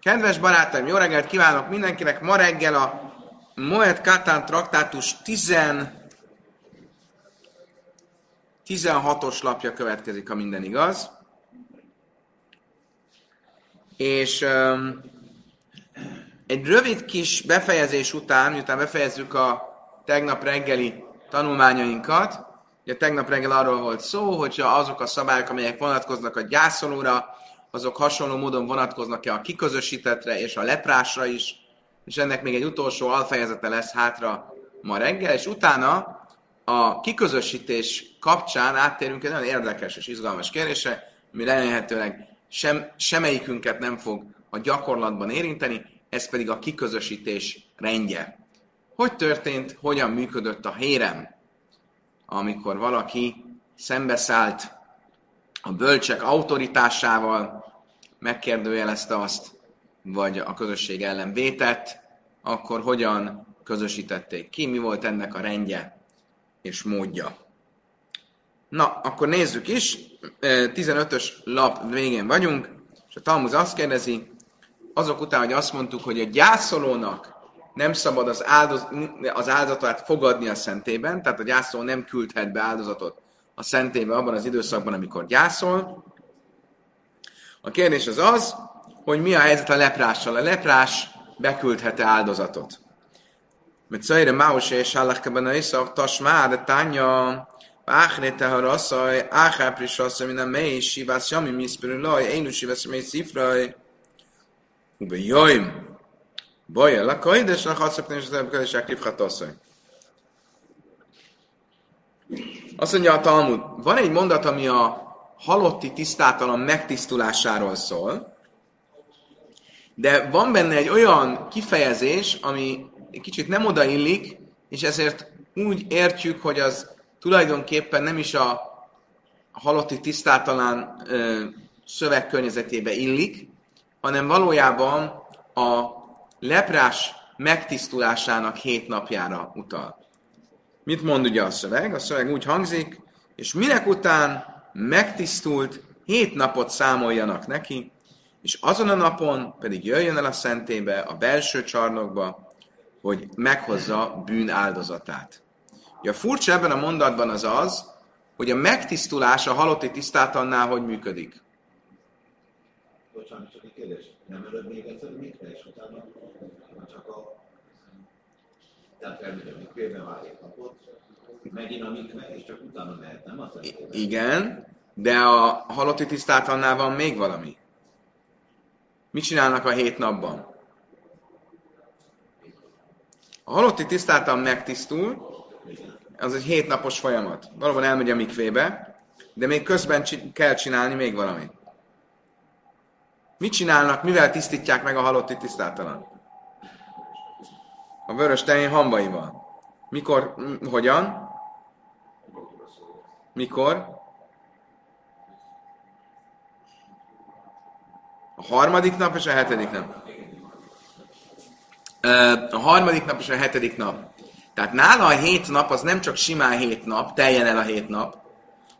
Kedves barátaim, jó reggelt kívánok mindenkinek! Ma reggel a Moet Katán traktátus 10... 16-os lapja következik, ha minden igaz. És um, egy rövid kis befejezés után, miután befejezzük a tegnap reggeli tanulmányainkat, ugye tegnap reggel arról volt szó, hogy azok a szabályok, amelyek vonatkoznak a gyászolóra, azok hasonló módon vonatkoznak-e a kiközösítetre és a leprásra is, és ennek még egy utolsó alfejezete lesz hátra ma reggel, és utána a kiközösítés kapcsán áttérünk egy nagyon érdekes és izgalmas kérdésre, ami remélhetőleg sem, semmelyikünket nem fog a gyakorlatban érinteni, ez pedig a kiközösítés rendje. Hogy történt, hogyan működött a hérem, amikor valaki szembeszállt a bölcsek autoritásával, megkérdőjelezte azt, vagy a közösség ellen vétett, akkor hogyan közösítették ki, mi volt ennek a rendje és módja. Na, akkor nézzük is. 15-ös lap végén vagyunk, és a Talmuz azt kérdezi, azok után, hogy azt mondtuk, hogy a gyászolónak nem szabad az, áldoz, az áldozatát fogadni a szentében, tehát a gyászoló nem küldhet be áldozatot a szentébe abban az időszakban, amikor gyászol. A kérdés az az, hogy mi a helyzet a leprással. A leprás beküldhet-e áldozatot? Mert szajra Máus és Hallachkeben a Iszav Tasmá, de Tánya, Áhre te rasszaj, Áhápris rasszaj, minden mely, Sivász Jami, Miszpörű Laj, Énu Sivász Mély Szifraj, Ube Joim, Baja, Lakaj, de Slach Hatszapni, és az Elbekedések Rivhat asszony. Azt mondja a Talmud, van egy mondat, ami a halotti tisztátalan megtisztulásáról szól, de van benne egy olyan kifejezés, ami egy kicsit nem odaillik, és ezért úgy értjük, hogy az tulajdonképpen nem is a halotti tisztátalan ö, szövegkörnyezetébe illik, hanem valójában a leprás megtisztulásának hét napjára utal. Mit mond ugye a szöveg? A szöveg úgy hangzik, és minek után megtisztult, hét napot számoljanak neki, és azon a napon pedig jöjjön el a szentébe, a belső csarnokba, hogy meghozza bűn áldozatát. Ugye a furcsa ebben a mondatban az az, hogy a megtisztulás a halotti tisztátannál hogy működik. Bocsánat, csak egy kérdés. Nem ölöd még egyszer mikve, és utána csak a... Tehát elmegy a mikvébe, várj napot, megint a mikve, és csak utána mehet, nem az? Igen, de a halotti tisztátannál van még valami. Mit csinálnak a hét napban? A halotti tisztáltan megtisztul, az egy hétnapos folyamat. Valóban elmegy a mikvébe, de még közben csi- kell csinálni még valamit. Mit csinálnak, mivel tisztítják meg a halotti tisztátalan? A vörös tehén hambaival. Mikor, m- hogyan? Mikor? A harmadik nap és a hetedik nap. A harmadik nap és a hetedik nap. Tehát nála a hét nap az nem csak simán hét nap, teljen el a hét nap,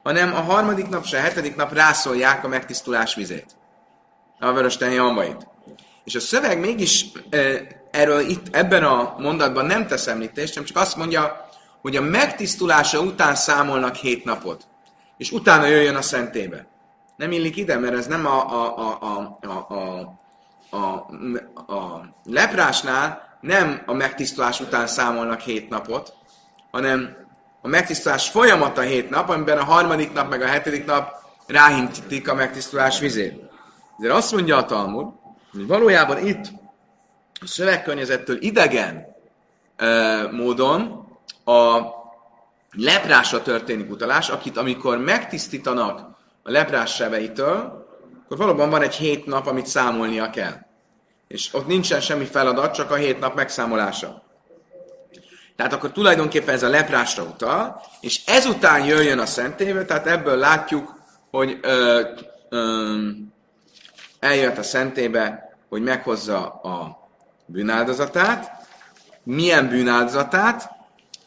hanem a harmadik nap és a hetedik nap rászolják a megtisztulás vizét. A vörös tehén hambait. És a szöveg mégis erről itt ebben a mondatban nem tesz említést, hanem csak azt mondja, hogy a megtisztulása után számolnak hét napot, és utána jöjjön a szentébe. Nem illik ide, mert ez nem a, a, a, a, a, a, a, a leprásnál nem a megtisztulás után számolnak hét napot, hanem a megtisztulás folyamata hét nap, amiben a harmadik nap meg a hetedik nap ráhintítik a megtisztulás vizét. Ezért azt mondja a Talmud, hogy valójában itt a szövegkörnyezettől idegen uh, módon a leprásra történik utalás, akit amikor megtisztítanak a leprás sebeitől, akkor valóban van egy hét nap, amit számolnia kell. És ott nincsen semmi feladat, csak a hét nap megszámolása. Tehát akkor tulajdonképpen ez a leprásra utal, és ezután jöjjön a szentébe, tehát ebből látjuk, hogy ö, ö, eljött a szentébe, hogy meghozza a bűnáldozatát. Milyen bűnáldozatát?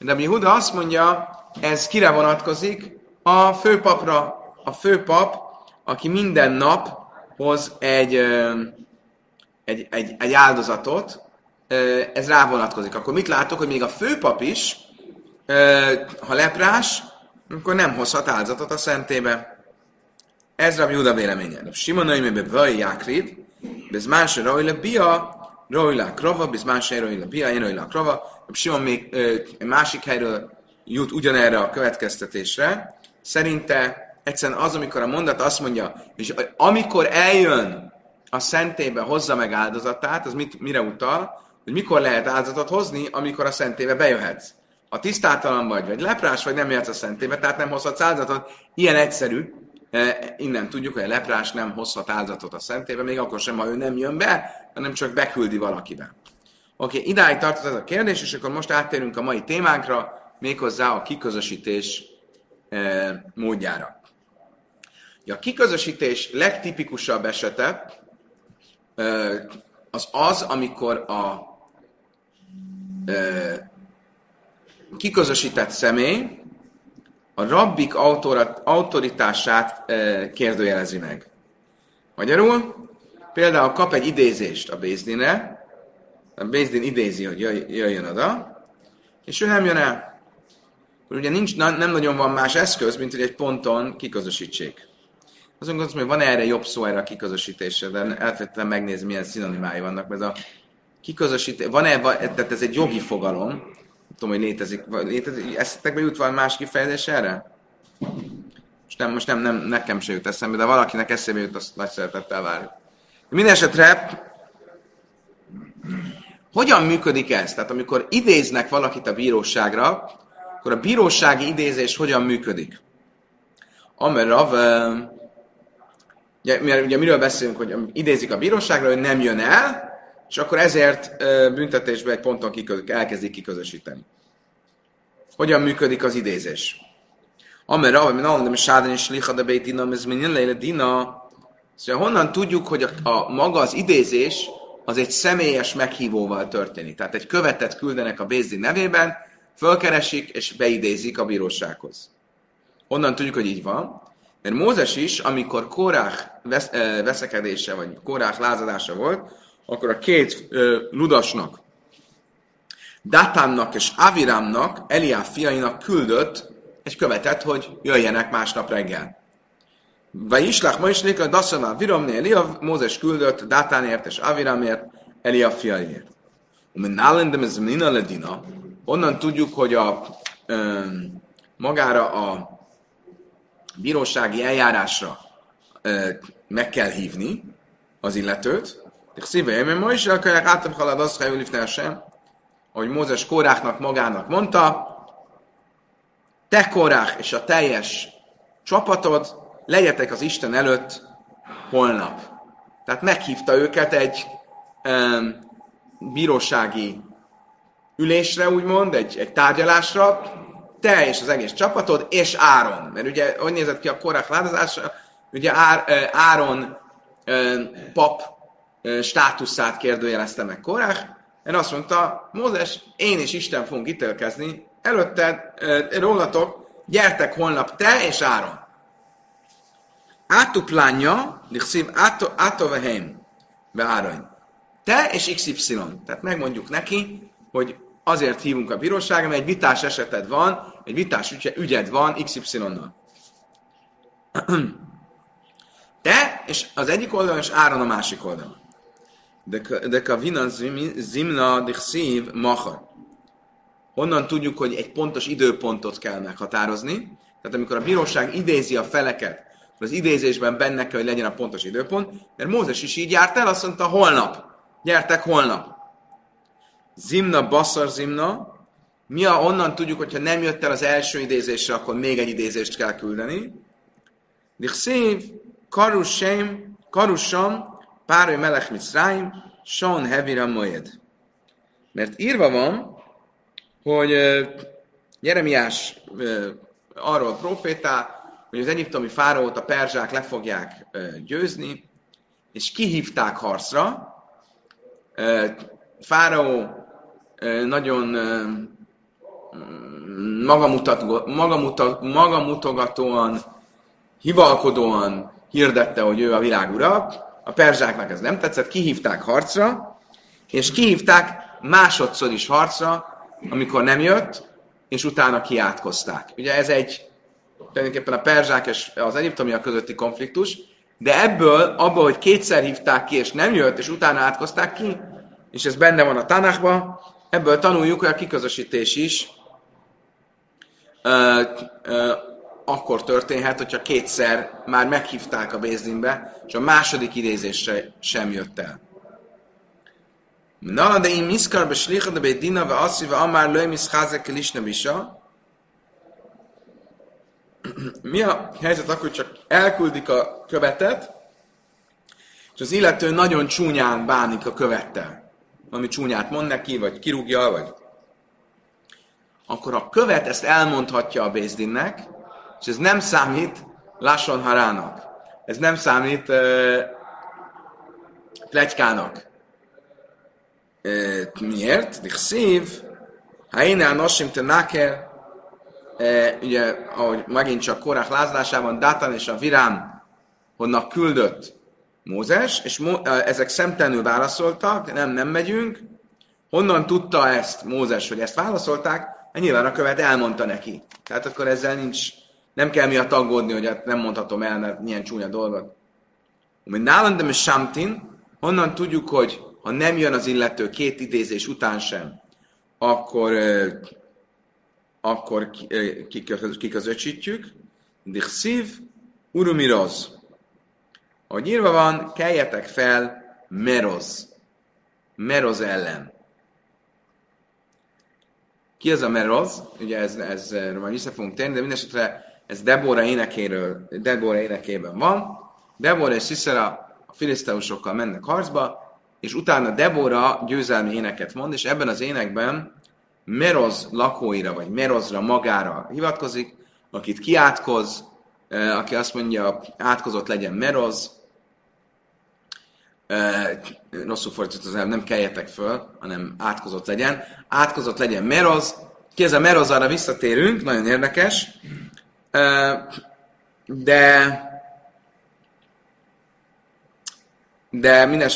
Mi Huda azt mondja, ez kire vonatkozik? A főpapra. A főpap, aki minden nap hoz egy, egy, egy, egy áldozatot, ez rá vonatkozik. Akkor mit látok, hogy még a főpap is, ha leprás, akkor nem hozhat áldozatot a szentébe. Ez Rabbi Juda véleménye. Simon Nöjmébe Vaj Jákrid, bez más rajla bia, rajla krava, bez más rajla bia, én rajla krava. Simon még másik helyről jut ugyanerre a következtetésre. Szerinte egyszerűen az, amikor a mondat azt mondja, és amikor eljön a szentébe hozza meg áldozatát, az mit, mire utal? Hogy mikor lehet áldozatot hozni, amikor a szentébe bejöhetsz. Ha tisztátalan vagy, vagy leprás, vagy nem jöhetsz a szentébe, tehát nem hozhatsz áldozatot, ilyen egyszerű, innen tudjuk, hogy a leprás nem hozhat áldozatot a szentébe, még akkor sem, ha ő nem jön be, hanem csak beküldi valakibe. Oké, okay, idáig tartott ez a kérdés, és akkor most áttérünk a mai témánkra, méghozzá a kiközösítés e, módjára. A kiközösítés legtipikusabb esete az az, amikor a kiközösített személy a rabbik autoritását kérdőjelezi meg. Magyarul, például kap egy idézést a Bézdinre, a Bézdin idézi, hogy jöjjön oda, és ő nem jön el. Ugye nincs, nem nagyon van más eszköz, mint hogy egy ponton kiközösítsék. Azon gondolom, hogy van erre jobb szó erre a kiközösítésre, de elfelejtettem megnézni, milyen szinonimái vannak, mert a kiközösítés, van-e, tehát ez egy jogi fogalom, nem tudom, hogy létezik, létezik eszetekbe jut valami más kifejezés erre? Most nem, most nem, nem, nekem se jut eszembe, de valakinek eszébe jut, azt nagy szeretettel várjuk. Mindenesetre, hogyan működik ez? Tehát amikor idéznek valakit a bíróságra, akkor a bírósági idézés hogyan működik? Amerav, Ugye, ugye miről beszélünk, hogy idézik a bíróságra, hogy nem jön el, és akkor ezért büntetésbe egy ponton kikö, elkezdik kiközösíteni. Hogyan működik az idézés? Amer Rav, min alem sáden és licha de beitina, ez min leile dina. Szóval honnan tudjuk, hogy a, a, maga az idézés az egy személyes meghívóval történik. Tehát egy követet küldenek a Bézdi nevében, fölkeresik és beidézik a bírósághoz. Honnan tudjuk, hogy így van? Mert Mózes is, amikor Kórák vesz, veszekedése, vagy Kórák lázadása volt, akkor a két ö, ludasnak, Datánnak és Avirámnak, Eliá fiainak küldött egy követet, hogy jöjjenek másnap reggel. Vagy islák ma is léka, Daszana Viramné Elia, Mózes küldött Datánért és Avirámért, Elia fiaiért. Umin nálendem ez mina ledina, onnan tudjuk, hogy a, ö, magára a bírósági eljárásra ö, meg kell hívni az illetőt, szíve én ma is akarják átam halad azt, ha sem, ahogy Mózes Kóráknak magának mondta, te Kórák és a teljes csapatod legyetek az Isten előtt holnap. Tehát meghívta őket egy ö, bírósági ülésre, úgymond, egy, egy tárgyalásra, te és az egész csapatod, és Áron. Mert ugye, hogy nézett ki a korák látozása, ugye Áron pap státuszát kérdőjelezte meg Korák, mert azt mondta, Mózes, én és Isten fogunk ítélkezni, előtte rólatok, gyertek holnap te és Áron. Átuplánya, lichszív átoveheim, be Áron. Te és XY. Tehát megmondjuk neki, hogy azért hívunk a bíróságra, mert egy vitás eseted van, egy vitás ügyed van XY-nal. Te, és az egyik oldalon, és Áron a másik oldalon. De a vina zimna szív machar. Honnan tudjuk, hogy egy pontos időpontot kell meghatározni. Tehát amikor a bíróság idézi a feleket, az idézésben benne kell, hogy legyen a pontos időpont, mert Mózes is így járt el, azt mondta, holnap. Gyertek holnap. Zimna, basszar zimna. Mi a, onnan tudjuk, hogyha nem jött el az első idézésre, akkor még egy idézést kell küldeni. Dichszív, karusém, karussam, pároly melech mitzráim, son hevira mojed. Mert írva van, hogy uh, Jeremiás uh, arról profétál, hogy az egyiptomi fáraót a perzsák le fogják győzni, és kihívták harcra. Fáraó nagyon magamutat, magamutat, magamutogatóan, hivalkodóan hirdette, hogy ő a világ ura, a perzsáknak ez nem tetszett, kihívták harcra, és kihívták másodszor is harcra, amikor nem jött, és utána kiátkozták. Ugye ez egy tulajdonképpen a perzsák és az egyiptomiak közötti konfliktus, de ebből, abból, hogy kétszer hívták ki, és nem jött, és utána átkozták ki, és ez benne van a Tanakban, ebből tanuljuk, hogy a kiközösítés is ö, ö, akkor történhet, hogyha kétszer már meghívták a Bézdinbe, és a második idézésre sem jött el. Na, de én miszkar beslicha de Bédina, ve asszi, ve amár lőj miszházek lisna bisa. Mi a helyzet akkor, csak elküldik a követet, és az illető nagyon csúnyán bánik a követtel. Ami csúnyát mond neki, vagy kirúgja, vagy akkor a követ ezt elmondhatja a Bézdinnek, és ez nem számít Lásson Harának. Ez nem számít uh, plegykának. Uh, miért? Dichszív, ha én a nosim te naker, uh, ugye, ahogy megint csak Korák lázlásában, Dátán és a Virám honnak küldött Mózes, és Mo- uh, ezek szemtelenül válaszoltak, nem, nem megyünk. Honnan tudta ezt Mózes, hogy ezt válaszolták? Hát nyilván a követ elmondta neki. Tehát akkor ezzel nincs nem kell miatt aggódni, hogy hát nem mondhatom el, mert milyen csúnya dolgot. Mert nálam de Samtin, honnan tudjuk, hogy ha nem jön az illető két idézés után sem, akkor, akkor kiközösítjük. Dichszív, urumiroz. Ahogy írva van, keljetek fel meroz. Meroz ellen. Ki az a meroz? Ugye ez, ez majd vissza fogunk térni, de mindesetre ez Debora énekéről, Debora énekében van. Debora és Sziszera a filiszteusokkal mennek harcba, és utána Debora győzelmi éneket mond, és ebben az énekben Meroz lakóira, vagy Merozra magára hivatkozik, akit kiátkoz, aki azt mondja, átkozott legyen Meroz, rosszul fordított az nem keljetek föl, hanem átkozott legyen. Átkozott legyen Meroz. Ki ez a Meroz, arra visszatérünk, nagyon érdekes de de minden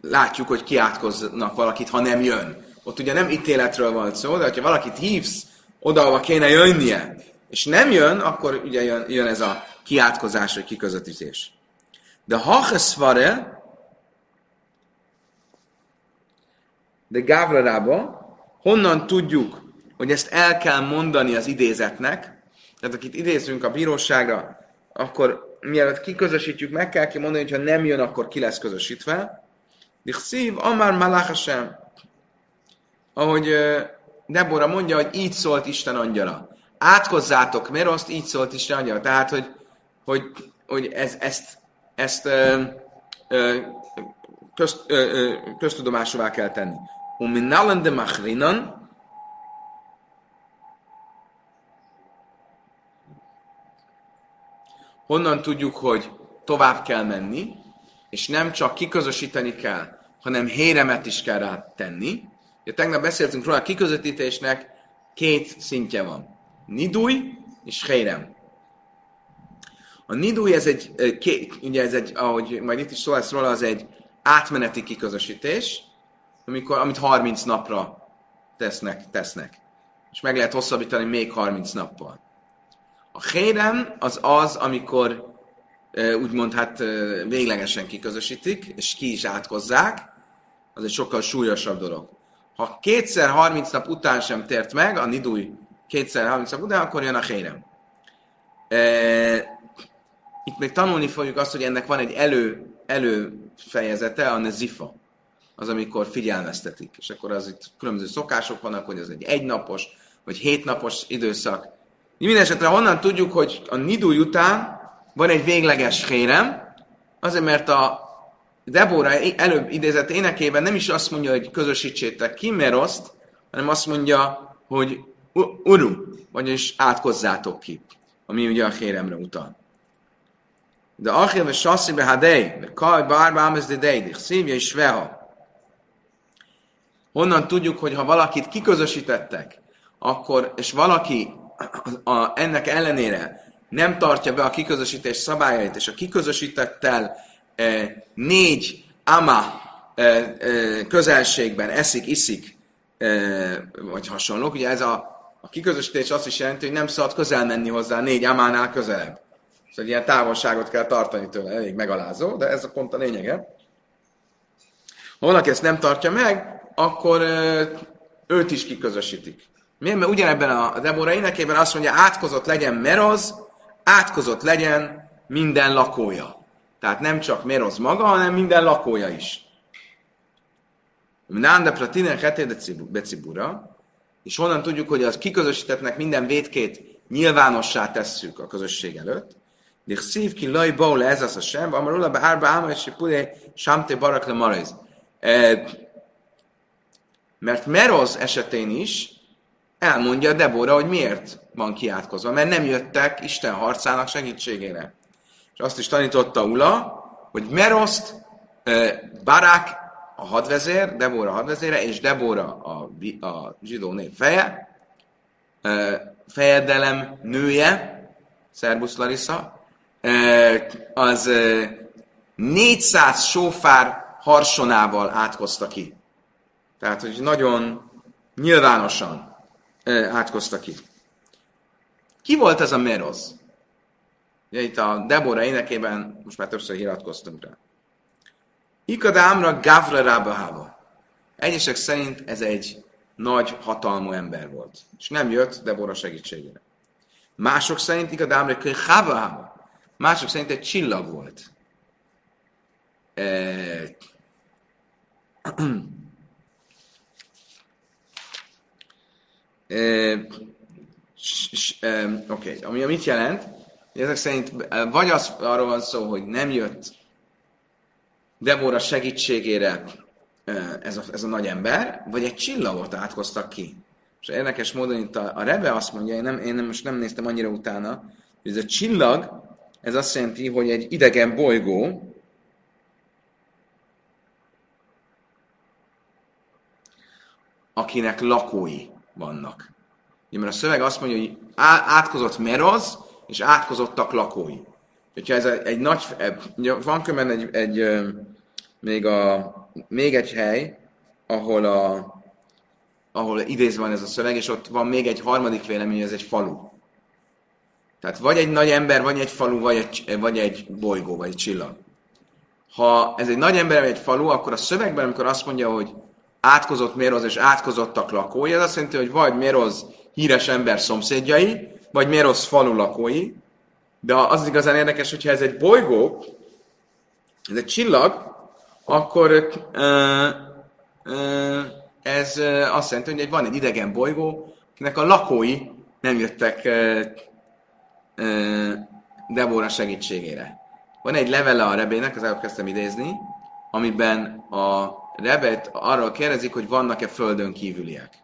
látjuk, hogy kiátkoznak valakit, ha nem jön. Ott ugye nem ítéletről van szó, de ha valakit hívsz, oda, ahova kéne jönnie, és nem jön, akkor ugye jön, jön ez a kiátkozás, vagy kiközötítés. De hacheszvare, de Gávrarába, honnan tudjuk, hogy ezt el kell mondani az idézetnek, tehát akit idézünk a bíróságra, akkor mielőtt kiközösítjük, meg kell ki mondani, hogy ha nem jön, akkor ki lesz közösítve. Dichszív, Amár Malachasem. Ahogy Debora mondja, hogy így szólt Isten angyala. Átkozzátok azt így szólt Isten angyala. Tehát, hogy, hogy, hogy ez, ezt, ezt közt, ö, köztudomásúvá kell tenni. Umin de machrinan, honnan tudjuk, hogy tovább kell menni, és nem csak kiközösíteni kell, hanem héremet is kell rá tenni. Ugye tegnap beszéltünk róla, a kiközösítésnek két szintje van. Nidúj és hérem. A nidúj, ez egy, két, ugye ez egy, ahogy majd itt is szó lesz róla, az egy átmeneti kiközösítés, amikor, amit 30 napra tesznek, tesznek. És meg lehet hosszabbítani még 30 nappal. A hérem az az, amikor úgymond hát véglegesen kiközösítik, és ki is átkozzák, az egy sokkal súlyosabb dolog. Ha kétszer 30 nap után sem tért meg, a nidúj kétszer 30 nap után, akkor jön a hérem. Itt még tanulni fogjuk azt, hogy ennek van egy elő, előfejezete, a nezifa. Az, amikor figyelmeztetik. És akkor az itt különböző szokások vannak, hogy ez egy egynapos, vagy hétnapos időszak. Mindenesetre honnan tudjuk, hogy a nidúj után van egy végleges hérem, azért mert a Debora előbb idézett énekében nem is azt mondja, hogy közösítsétek ki Meroszt, hanem azt mondja, hogy uru, vagyis átkozzátok ki, ami ugye a héremre utal. De Achil ve Sassi be Hadei, ve Kaj Bárba Ames de Deidich, szívja és Sveha. Honnan tudjuk, hogy ha valakit kiközösítettek, akkor, és valaki a, ennek ellenére nem tartja be a kiközösítés szabályait, és a kiközösítettel e, négy ama e, e, közelségben eszik, iszik, e, vagy hasonlók, ugye ez a, a kiközösítés azt is jelenti, hogy nem szabad közel menni hozzá négy amánál közelebb. Szóval ilyen távolságot kell tartani tőle, elég megalázó, de ez a pont a lényege. Ha valaki ezt nem tartja meg, akkor őt is kiközösítik. Miért? Mert ugyanebben a Debora énekében azt mondja, átkozott legyen Meroz, átkozott legyen minden lakója. Tehát nem csak Meroz maga, hanem minden lakója is. Nánda Platinen Heté Becibura, és honnan tudjuk, hogy az kiközösítettnek minden védkét nyilvánossá tesszük a közösség előtt. De szív ki laj baule ez az a sem, amarula be árba áma és pudé samte barak le mariz. Mert Meroz esetén is elmondja Debora, hogy miért van kiátkozva, mert nem jöttek Isten harcának segítségére. És azt is tanította Ula, hogy Meroszt Barák a hadvezér, Debora a hadvezére, és Debora a, a zsidó nép feje, fejedelem nője, Szerbusz Larissa, az 400 sófár harsonával átkozta ki. Tehát, hogy nagyon nyilvánosan átkozta ki. Ki volt ez a Meroz? Ugye itt a Debora énekében most már többször hiratkoztunk rá. Ikadámra Gavra Rábahába. Egyesek szerint ez egy nagy, hatalmú ember volt. És nem jött Debora segítségére. Mások szerint Ikadámra Köhábahába. Mások szerint egy csillag volt. E... Oké, okay. ami mit jelent? Ezek szerint vagy az, arról van szó, hogy nem jött Debora segítségére ez a, ez a nagy ember, vagy egy csillagot átkoztak ki. És érdekes módon itt a, a Rebe azt mondja, én, nem, én nem, most nem néztem annyira utána, hogy ez a csillag, ez azt jelenti, hogy egy idegen bolygó, akinek lakói vannak. Mert a szöveg azt mondja, hogy átkozott Meroz, és átkozottak lakói. Hogyha ez egy nagy, van különben egy, egy, még, a, még egy hely, ahol, a, ahol idézve van ez a szöveg, és ott van még egy harmadik vélemény, ez egy falu. Tehát vagy egy nagy ember, vagy egy falu, vagy egy, vagy egy bolygó, vagy egy csillag. Ha ez egy nagy ember, vagy egy falu, akkor a szövegben, amikor azt mondja, hogy átkozott Méroz és átkozottak lakói, ez azt jelenti, hogy vagy Méroz híres ember szomszédjai, vagy Méroz falu lakói, de az igazán érdekes, hogyha ez egy bolygó, ez egy csillag, akkor ö, ö, ez azt jelenti, hogy van egy idegen bolygó, akinek a lakói nem jöttek ö, ö, Debora segítségére. Van egy levele a Rebének, az előbb kezdtem idézni, amiben a Rebet arról kérdezik, hogy vannak-e földön kívüliek.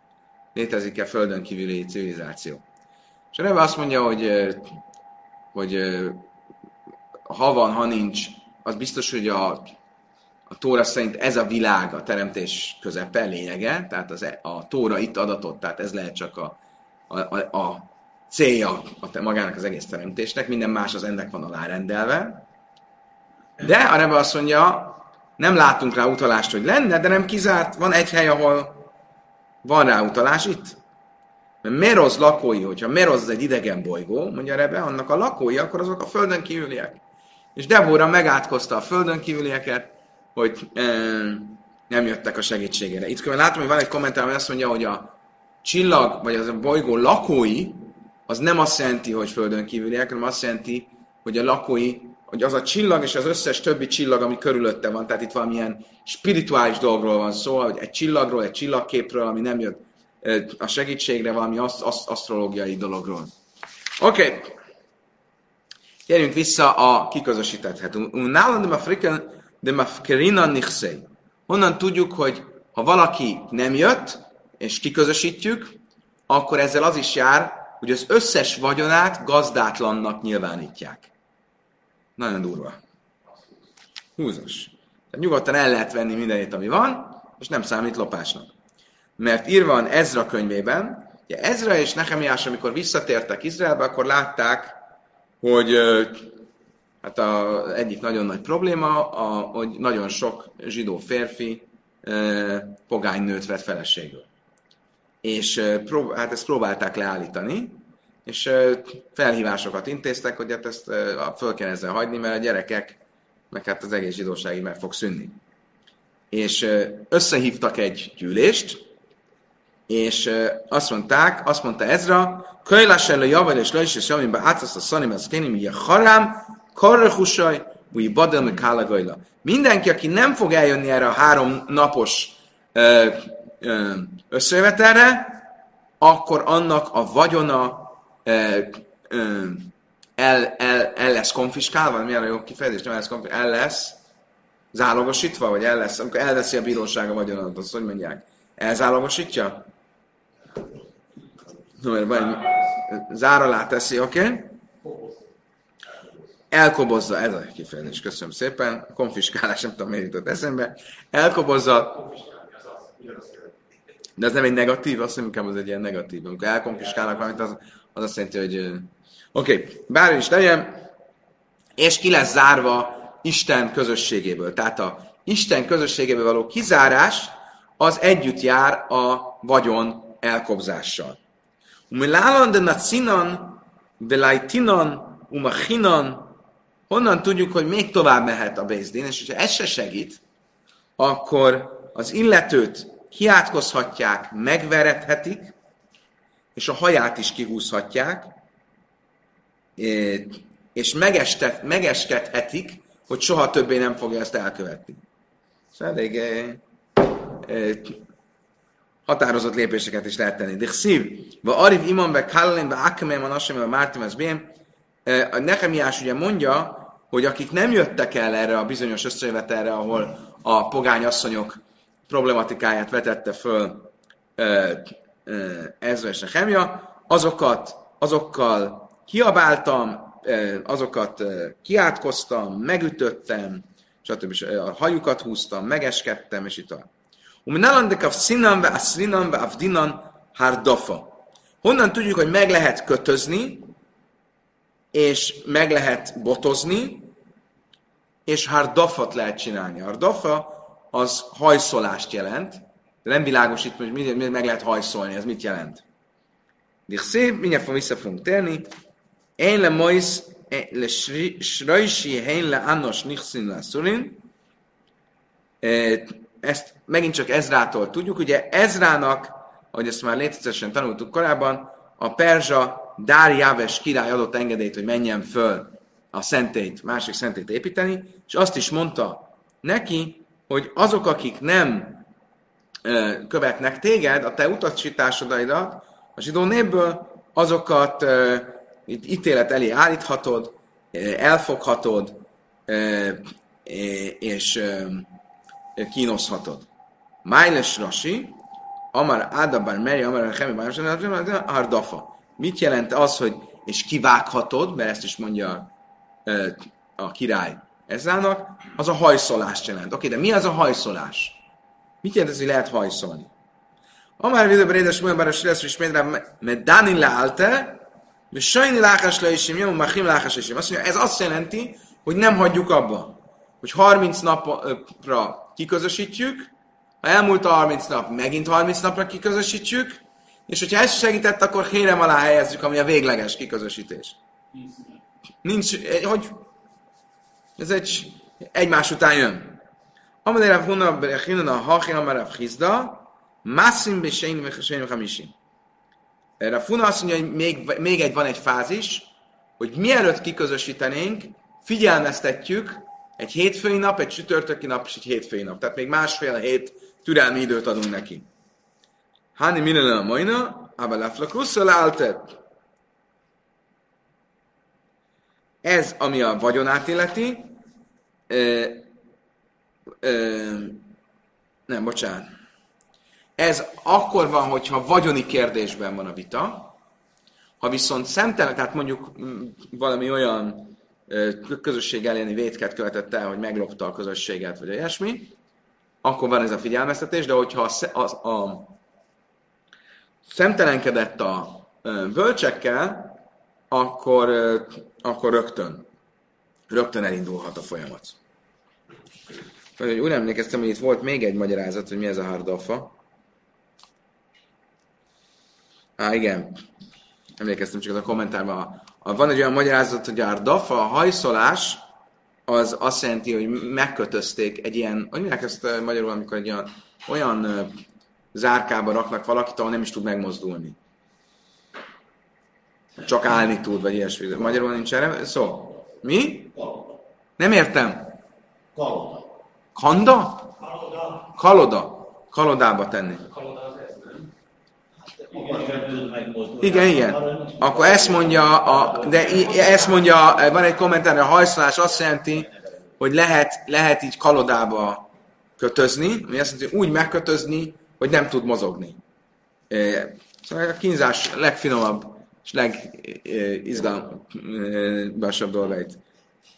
Létezik-e földön kívüli civilizáció. És a Rebe azt mondja, hogy, hogy ha van, ha nincs, az biztos, hogy a, a Tóra szerint ez a világ a teremtés közepe, lényege, tehát az, e, a Tóra itt adatot, tehát ez lehet csak a, a, a, a célja a, magának az egész teremtésnek, minden más az ennek van alárendelve. De a Rebe azt mondja, nem látunk rá utalást, hogy lenne, de nem kizárt. Van egy hely, ahol van rá utalás itt. Mert Meroz lakói, hogyha Meroz egy idegen bolygó, mondja Rebe, annak a lakói, akkor azok a földön kívüliek. És Debora megátkozta a földön kívülieket, hogy e, nem jöttek a segítségére. Itt különben látom, hogy van egy kommentár, ami azt mondja, hogy a csillag, vagy az a bolygó lakói, az nem azt jelenti, hogy földön kívüliek, hanem azt jelenti, hogy a lakói hogy az a csillag és az összes többi csillag, ami körülötte van, tehát itt valamilyen spirituális dolgról van szó, hogy egy csillagról, egy csillagképről, ami nem jött a segítségre, valami aszt- aszt- asztrológiai dologról. Oké. Okay. Térjünk vissza a kiközösítethet. Nálam de Afrikan de Mafkerina Nixei. Honnan tudjuk, hogy ha valaki nem jött, és kiközösítjük, akkor ezzel az is jár, hogy az összes vagyonát gazdátlannak nyilvánítják. Nagyon durva. Húzos. Tehát nyugodtan el lehet venni mindenit, ami van, és nem számít lopásnak. Mert írva van Ezra könyvében, ugye Ezra és Nehemiás, amikor visszatértek Izraelbe, akkor látták hogy hát a, egyik nagyon nagy probléma, a, hogy nagyon sok zsidó férfi pogány nőt vett feleségül. És prób- hát ezt próbálták leállítani, és felhívásokat intéztek, hogy hát ezt föl kell ezzel hagyni, mert a gyerekek, meg hát az egész zsidóságig meg fog szűnni. És összehívtak egy gyűlést, és azt mondták, azt mondta Ezra, Köjlás elő javar és lejs és javar, átsz a szanim, az kénim, ugye harám, karrehusaj, új badel, meg kálagajla. Mindenki, aki nem fog eljönni erre a három napos összejövetelre, akkor annak a vagyona el, el, el lesz konfiskálva, milyen a jó kifejezés, nem lesz konfiskálva, el lesz zálogosítva, vagy el lesz, amikor elveszi a bíróság a vagyonat, azt hogy mondják? Elzálogosítja? No, mert vagy zár alá teszi, oké? Okay? Elkobozza, ez a kifejezés, köszönöm szépen, konfiskálás, nem tudom, miért jutott eszembe. Elkobozza, de ez nem egy negatív, azt mondjuk, az egy ilyen negatív. Amikor elkonfiskálnak valamit, az, az azt jelenti, hogy oké, okay, bármi is legyen, és ki lesz zárva Isten közösségéből. Tehát a Isten közösségéből való kizárás az együtt jár a vagyon elkobzással. Umilálan de nacinan, de lajtinan, umachinan, honnan tudjuk, hogy még tovább mehet a Bézdén, és hogyha ez se segít, akkor az illetőt kiátkozhatják, megverethetik, és a haját is kihúzhatják, és megestet, megeskedhetik, hogy soha többé nem fogja ezt elkövetni. Szóval elég eh, eh, határozott lépéseket is lehet tenni. Szív, va ariv imam be kallin be akemem a nasem a mártim az bém. A Nehemiás ugye mondja, hogy akik nem jöttek el erre a bizonyos összejövetelre, ahol a pogány asszonyok problematikáját vetette föl Ezra és Nehemia, azokat, azokkal kiabáltam, azokat kiátkoztam, megütöttem, stb. A hajukat húztam, megeskedtem, és itt a Uminalandekav színam ve aszrinam ve avdinan hardafa. Honnan tudjuk, hogy meg lehet kötözni, és meg lehet botozni, és hardafat lehet csinálni. Hardafa az hajszolást jelent, de nem világos itt, hogy meg lehet hajszolni, ez mit jelent. Szép, mindjárt vissza fogunk térni. Én le majsz, le srajsi hén le annos nichszin le szurin. Ezt megint csak Ezrától tudjuk. Ugye Ezrának, ahogy ezt már létezesen tanultuk korábban, a perzsa Dárjáves király adott engedélyt, hogy menjen föl a szentét, másik szentét építeni, és azt is mondta neki, hogy azok, akik nem követnek téged, a te utasításodaidat, a zsidó népből, azokat ítélet elé állíthatod, elfoghatod, és kínoszhatod. Májles Rasi, Amar Adabar Meri, Amar Chemi, Ardafa. Mit jelent az, hogy és kivághatod, mert ezt is mondja a király Ezrának, az a hajszolást jelent. Oké, de mi az a hajszolás? Mit jelent ez, hogy lehet hajszolni? Amár videóban édes múlva, bár a lesz, és mert Dani leállte, és sajni lákás le is, jó, machim lákás is. Azt mondja, ez azt jelenti, hogy nem hagyjuk abba. Hogy 30 napra kiközösítjük, ha elmúlt a 30 nap, megint 30 napra kiközösítjük, és hogyha ez segített, akkor hérem alá helyezzük, ami a végleges kiközösítés. Nincs, hogy ez egy egymás után jön. Amadé Rav Huna Berechinun a Hachin Amar Rav Chizda, Massim Besein Vechesein Hamisim. Rav Huna azt mondja, hogy még, még egy, van egy fázis, hogy mielőtt kiközösítenénk, figyelmeztetjük egy hétfői nap, egy csütörtöki nap és egy hétfői nap. Tehát még másfél hét türelmi időt adunk neki. Hani minele a majna, aber laflakusszal állt. Ez, ami a vagyonát illeti, nem, bocsánat. Ez akkor van, hogyha vagyoni kérdésben van a vita, ha viszont szemtelen, tehát mondjuk valami olyan közösség elleni vétket követett el, hogy meglopta a közösséget, vagy ilyesmi, akkor van ez a figyelmeztetés, de hogyha a, a, a szemtelenkedett a bölcsekkel, akkor, akkor rögtön, rögtön elindulhat a folyamat. Úgy emlékeztem, hogy itt volt még egy magyarázat, hogy mi ez a hardafa. Á, igen. Emlékeztem csak a kommentárban. Van egy olyan magyarázat, hogy a dafa, a hajszolás, az azt jelenti, hogy megkötözték egy ilyen, hogy ezt eh, magyarul, amikor egy olyan, olyan uh, zárkába raknak valakit, ahol nem is tud megmozdulni. Csak állni tud, vagy ilyesmi. Magyarul nincs erre szó. Mi? Nem értem. Kaloda. Kanda? Kaloda. Kalodába tenni. Igen, igen. Akkor ezt mondja, a, de ezt mondja, van egy kommentár, a hajszolás azt jelenti, hogy lehet, lehet így kalodába kötözni, ami azt jelenti, hogy úgy megkötözni, hogy nem tud mozogni. Szóval a kínzás legfinomabb és legizgalmasabb dolgait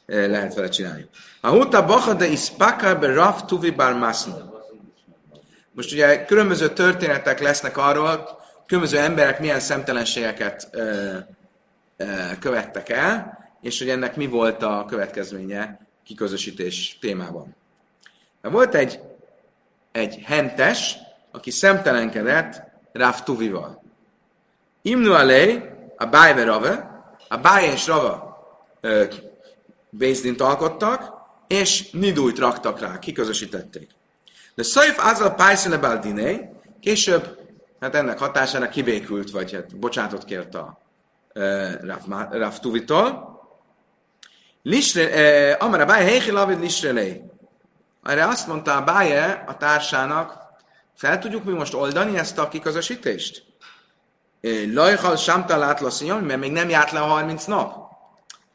lehet vele csinálni. A huta bacha de ispaka be raf tuvi bar Most ugye különböző történetek lesznek arról, különböző emberek milyen szemtelenségeket ö, ö, követtek el, és hogy ennek mi volt a következménye kiközösítés témában. Volt egy, egy hentes, aki szemtelenkedett Rav Tuvival. Imnu a Bájve Rave, a Báj és Rava Bézdint alkottak, és Nidújt raktak rá, kiközösítették. De Szajf Azal Pájszene Baldiné, később hát ennek hatására kibékült, vagy hát bocsátot kért a Rav, Rav Tuvitól. Lisre, e, Amara Báje, Héchi Lavid Lisrelei. Erre azt mondta a Báje a társának, fel tudjuk mi most oldani ezt a kiközösítést? Lajhal Samta látlaszínyon, mert még nem járt le a 30 nap.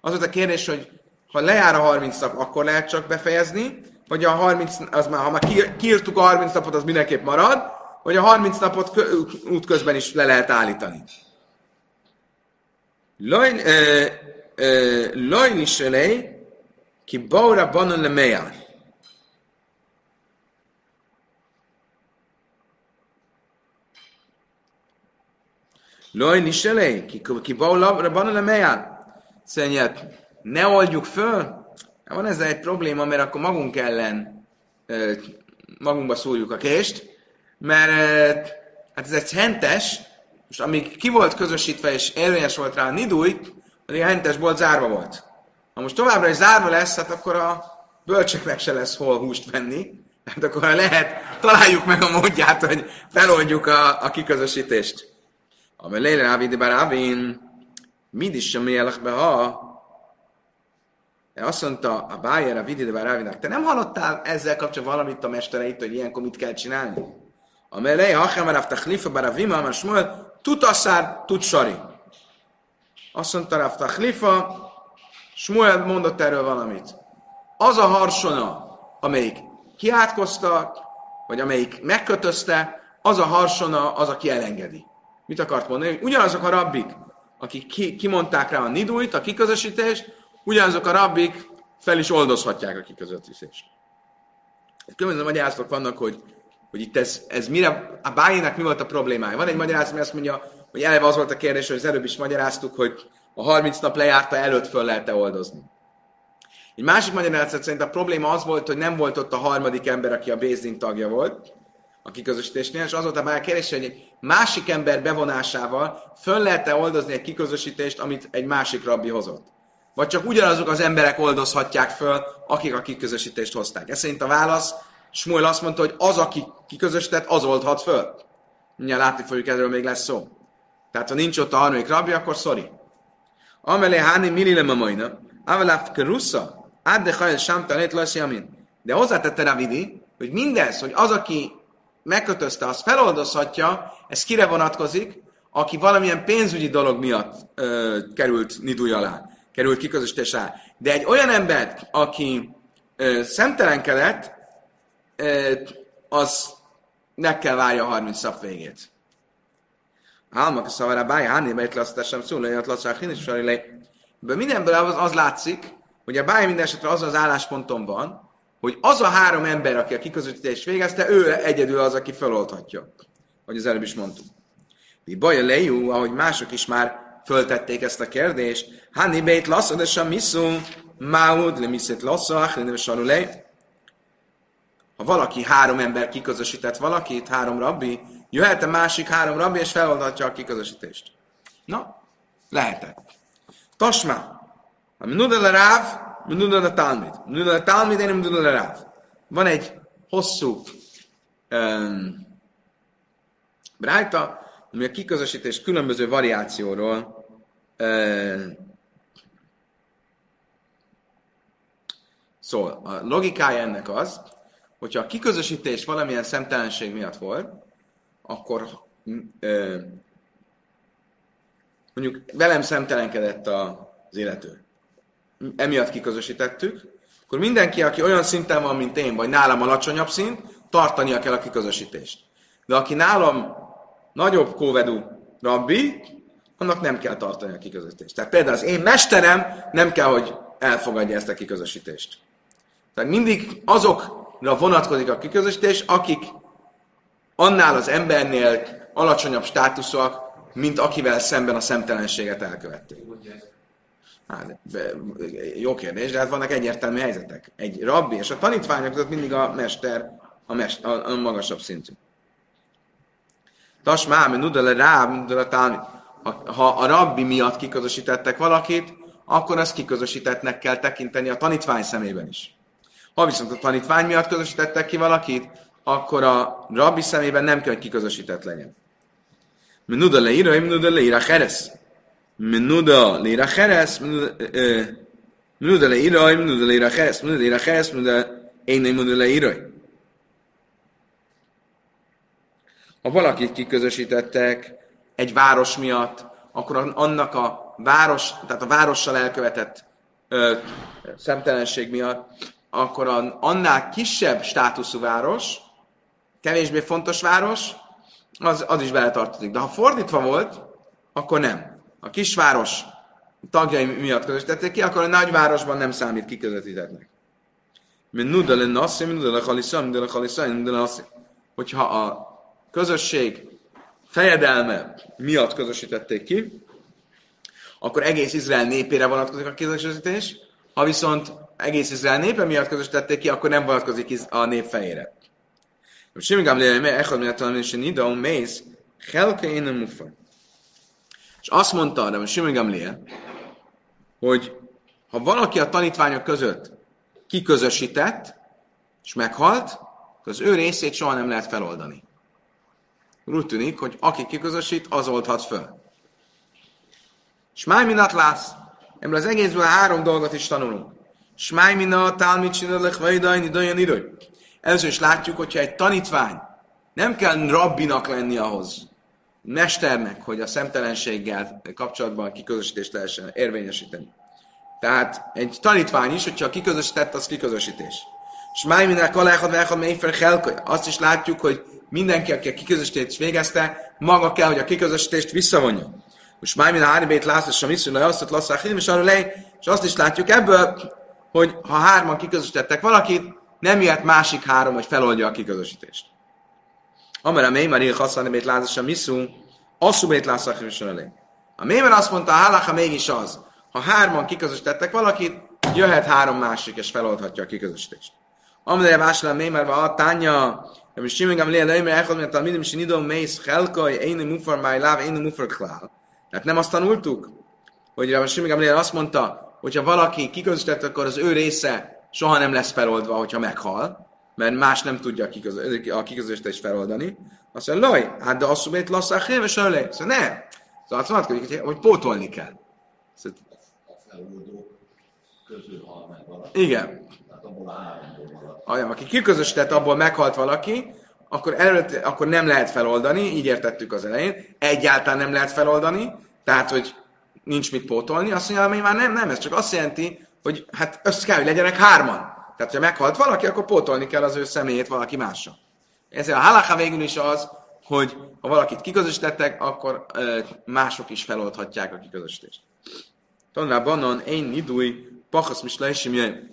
Az volt a kérdés, hogy ha lejár a 30 nap, akkor lehet csak befejezni, vagy a 30, az már, ha már kiírtuk a 30 napot, az mindenképp marad, hogy a 30 napot útközben is le lehet állítani. Lojn is elej, ki baura banon le meján. Lojn is elej, ki baura banon le meján. Szóval ne oldjuk föl. Van ezzel egy probléma, mert akkor magunk ellen magunkba szúrjuk a kést, mert hát ez egy hentes, most amíg ki volt közösítve és érvényes volt rá a nidúj, addig a hentes bolt zárva volt. Ha most továbbra is zárva lesz, hát akkor a bölcsöknek se lesz hol húst venni, hát akkor lehet, találjuk meg a módját, hogy feloldjuk a, a kiközösítést. Amely Léle Rávid Barávin, mind is sem be, ha azt mondta a Bájer, a Vidide Rávinak, te nem hallottál ezzel kapcsolatban valamit a mestereit, hogy ilyenkor mit kell csinálni? Amelé, Hachem Rav Tachlifa Baravima, Amar Shmuel, Tutasszár, Tutsari. Azt mondta Rav Tachlifa, Shmuel mondott erről valamit. Az a harsona, amelyik kiátkozta, vagy amelyik megkötözte, az a harsona az, aki elengedi. Mit akart mondani? Ugyanazok a rabbik, akik ki, kimondták rá a nidújt, a kiközösítést, ugyanazok a rabbik fel is oldozhatják a kiközösítést. Különböző magyarázatok vannak, hogy hogy itt ez, ez mire, a bájének mi volt a problémája. Van egy magyarázat, ami azt mondja, hogy eleve az volt a kérdés, hogy az előbb is magyaráztuk, hogy a 30 nap lejárta előtt föl lehet-e oldozni. Egy másik magyarázat szerint a probléma az volt, hogy nem volt ott a harmadik ember, aki a Bézdin tagja volt, a kiközösítésnél, és az volt a bár kérdés, hogy egy másik ember bevonásával föl lehet-e oldozni egy kiközösítést, amit egy másik rabbi hozott. Vagy csak ugyanazok az emberek oldozhatják föl, akik a kiközösítést hozták. Ez szerint a válasz Smuel azt mondta, hogy az, aki kiközösített, az oldhat föl. Mindjárt látni fogjuk, erről még lesz szó. Tehát, ha nincs ott a harmadik rabbi, akkor sorry. Amelé háni milile mamaina, avelaf kerusza, ádde hajl sámtanét lesz. De hozzátette Ravidi, hogy mindez, hogy az, aki megkötözte, az feloldozhatja, ez kire vonatkozik, aki valamilyen pénzügyi dolog miatt ö, került nidúj alá, került kiközösítés alá. De egy olyan ember, aki ö, szemtelenkedett, az ne kell várja a 30 szap végét. Álmak szavára báj, háni, mert lasztásem szól, hogy lasztásem is De mindenből az, az látszik, hogy a báj minden esetre az az állásponton van, hogy az a három ember, aki a kiközvetítést végezte, ő egyedül az, aki feloldhatja. Hogy az előbb is mondtuk. Mi baj a lejú, ahogy mások is már föltették ezt a kérdést. Hani beit lasszad, és a misszú, máud, le miszét lassza, achli sarulej. Ha valaki, három ember kiközösített valakit, három rabbi, jöhet a másik három rabbi, és feloldhatja a kiközösítést. Na, lehetett. Tasma, a minudel a ráv, minudel a talmid. Minudel a talmid, én minudel a ráv. Van egy hosszú um, brájta, ami a kiközösítés különböző variációról Szóval a logikája ennek az, hogyha a kiközösítés valamilyen szemtelenség miatt volt, akkor mondjuk velem szemtelenkedett az illető. Emiatt kiközösítettük, akkor mindenki, aki olyan szinten van, mint én, vagy nálam alacsonyabb szint, tartania kell a kiközösítést. De aki nálam nagyobb kóvedú rabbi, annak nem kell tartani a kiközösítést. Tehát például az én mesterem nem kell, hogy elfogadja ezt a kiközösítést. Tehát mindig azokra vonatkozik a kiközösítés, akik annál az embernél alacsonyabb státuszok, mint akivel szemben a szemtelenséget elkövették. Hát, jó kérdés, de hát vannak egyértelmű helyzetek. Egy rabbi és a tanítványok között mindig a mester a, mest, a, a magasabb szintű. Tas már, nudele rá, nudele ha, a rabbi miatt kiközösítettek valakit, akkor azt kiközösítettnek kell tekinteni a tanítvány szemében is. Ha viszont a tanítvány miatt közösítettek ki valakit, akkor a rabbi szemében nem kell, hogy kiközösített legyen. Menuda leíra, menuda leíra heresz. Menuda leíra heresz, menuda leíra, menuda leíra heresz, menuda leíra heresz, menuda én nem menuda leíra. Ha valakit kiközösítettek egy város miatt, akkor annak a város, tehát a várossal elkövetett ö, szemtelenség miatt akkor annál kisebb státuszú város, kevésbé fontos város, az, az is beletartozik. De ha fordítva volt, akkor nem. A kisváros tagjai miatt közösítették ki, akkor a nagyvárosban nem számít kiközvetítetnek. Mint nudele naszi, nudele halisza, nudele halisza, nudele naszi. Hogyha a közösség fejedelme miatt közösítették ki, akkor egész Izrael népére vonatkozik a közösítés, ha viszont egész Izrael népe miatt közösítették ki, akkor nem vonatkozik a nép fejére. Simigám léle, echad miatt talán is nida, mész, helke én mufa. És azt mondta arra, hogy Simigám léle, hogy ha valaki a tanítványok között kiközösített, és meghalt, akkor az ő részét soha nem lehet feloldani. Úgy tűnik, hogy aki kiközösít, az oldhat föl. És máj minat lász. Ebből az egészből három dolgot is tanulunk. Smáj mina, talmit csinálok, vajdajni, dajan idő. Először is látjuk, hogyha egy tanítvány nem kell rabbinak lenni ahhoz, mesternek, hogy a szemtelenséggel kapcsolatban kiközösítést lehessen érvényesíteni. Tehát egy tanítvány is, hogyha kiközösített, az kiközösítés. És aláhad, vechad, méfer helkoly. Azt is látjuk, hogy mindenki, aki a kiközösítést végezte, maga kell, hogy a kiközösítést visszavonja. Most májmin a háribét lász, és a misszú, azt lasszák, és arra lej, és azt is látjuk ebből, hogy ha hárman kiközösítettek valakit, nem jöhet másik három, hogy feloldja a kiközösítést. Amara Mémar ír használni bét lázas a misszú, asszú bét lázak A Mémar azt mondta, a halacha mégis az, ha hárman kiközösítettek valakit, jöhet három másik, és feloldhatja a kiközösítést. Amire vásárlán Mémar a tánya, leimre elhod, mert a minim sinidom mész helkaj, én mufar máj láv, én mufar klál. Tehát nem azt tanultuk, hogy a simingam léle azt mondta, hogyha valaki kiközösített, akkor az ő része soha nem lesz feloldva, hogyha meghal, mert más nem tudja a kiközösítést feloldani. Azt mondja, laj, hát de azt mondja, lassz a és Szóval nem. Szóval azt mondja, hogy, pótolni kell. Szóval... Igen. Olyan, aki kiközösített, abból meghalt valaki, akkor, előtt, akkor nem lehet feloldani, így értettük az elején, egyáltalán nem lehet feloldani, tehát, hogy nincs mit pótolni, azt mondja, hogy már nem, nem, ez csak azt jelenti, hogy hát össze kell, hogy legyenek hárman. Tehát, ha meghalt valaki, akkor pótolni kell az ő személyét valaki mással. Ezért a halaká végül is az, hogy ha valakit kiközösítettek, akkor ö, mások is feloldhatják a kiközösítést. Tanulá bannon, én nidúj, pachasz mislaisim jön.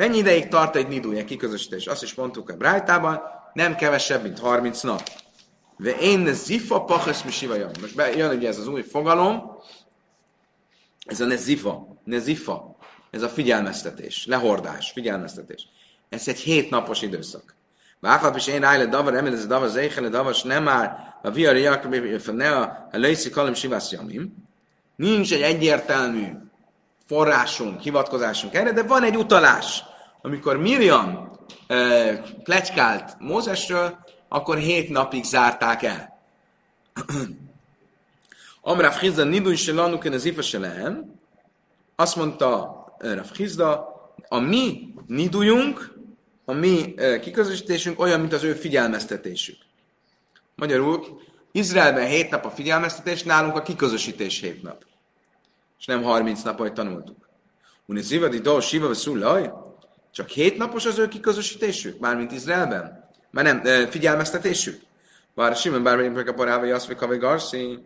Mennyi ideig tart egy nidúj, egy kiközösítés? Azt is mondtuk a Brájtában, nem kevesebb, mint 30 nap. De én zifa pachasz mi Most jön ugye ez az új fogalom, Ez a nezifa, nezifa, ez a figyelmeztetés, lehordás, figyelmeztetés. Ez egy hét napos időszak. Váfap is én rájle davar, emel ez a davar, zéhele davar, s nem már a viari jakab, ne a lejszi kalim sivász. Nincs egy egyértelmű forrásunk, hivatkozásunk erre, de van egy utalás. Amikor Miriam e, pletykált Mózesről, akkor hét napig zárták el. Amrav Chizda nidu is lanuken az ifeselehem, azt mondta Rav Chizda, a mi nidujunk, a mi kiközösítésünk olyan, mint az ő figyelmeztetésük. Magyarul, Izraelben hét nap a figyelmeztetés, nálunk a kiközösítés hét nap. És nem 30 nap, ahogy tanultuk. Uni zivadi do siva szulaj, csak hét napos az ő kiközösítésük, mármint Izraelben. Már nem, figyelmeztetésük. Bár Simon bár megyünk a parába, Jaszvika vagy Garci,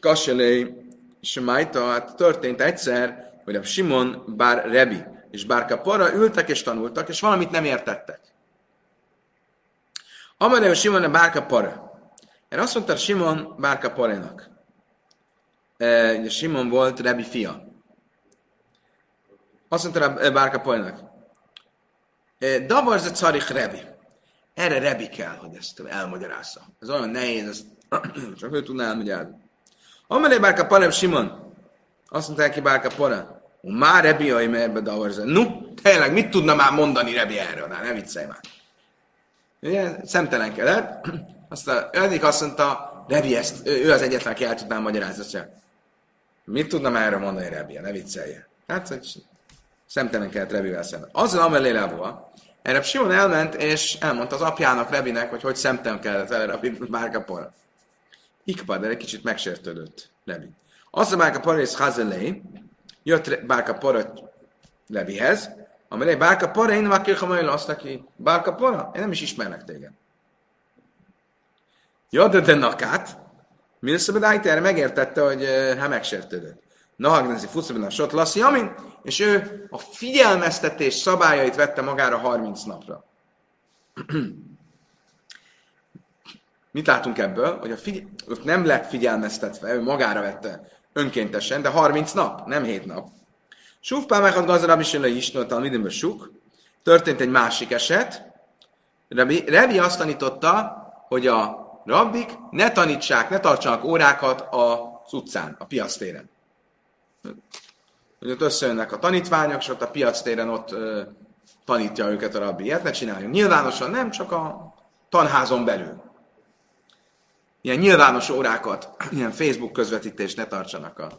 Kaselé, Semaita, hát történt egyszer, hogy a Simon bár Rebi és bár Kapora ültek és tanultak, és valamit nem értettek. Amareo Simon a Bárka Para. Erre azt mondta Simon Bárka Parénak. E, ugye Simon volt Rebi fia. Azt mondta Bárka Parénak. E, Davarz a Carich Rebi. Erre Rebi kell, hogy ezt elmagyarázza. Ez olyan nehéz, ez csak ő tudná elmagyarázni. Amareo Bárka Parem Simon. Azt mondta neki Bárka Para. Már Rebi, hogy ebbe davarza. Nu, tényleg, mit tudna már mondani Rebi erről? Na, ne viccelj már. Ugye, szemtelenkedett. Aztán egyik azt mondta, Rebi ezt, ő az egyetlen, aki el tudná magyarázni. Azt mit tudna már erről mondani Rebi? Ne viccelje. Hát, hogy szemtelenkedett Rebivel szemben. Azzal amelé levova, erre Simon elment, és elmondta az apjának, Rebinek, hogy hogy szemtelenkedett vele Rebi Bárkapor. Ikpa, de egy kicsit megsértődött Rebi. Azt a Bárkapor és Hazelé, jött Bárka Para Levihez, amely Bárka Para, én már kirhamajl azt neki, Bárka Para, én nem is ismernek téged. Ja, de nakát, Milszabed erre megértette, hogy hát megsértődött. Nahagnezi futszabben a sot lassi, amin, és ő a figyelmeztetés szabályait vette magára 30 napra. Mit látunk ebből? Hogy a figy- nem lett figyelmeztetve, ő magára vette önkéntesen, de 30 nap, nem 7 nap. Suf Pámákat Gazarab is jön is, a suk. Történt egy másik eset. Rebi, Rebi azt tanította, hogy a rabbik ne tanítsák, ne tartsanak órákat az utcán, a piactéren. Hogy ott összejönnek a tanítványok, és ott a piactéren ott ö, tanítja őket a rabbi. Ilyet ne csináljunk. Nyilvánosan nem, csak a tanházon belül ilyen nyilvános órákat, ilyen Facebook közvetítést ne tartsanak, a,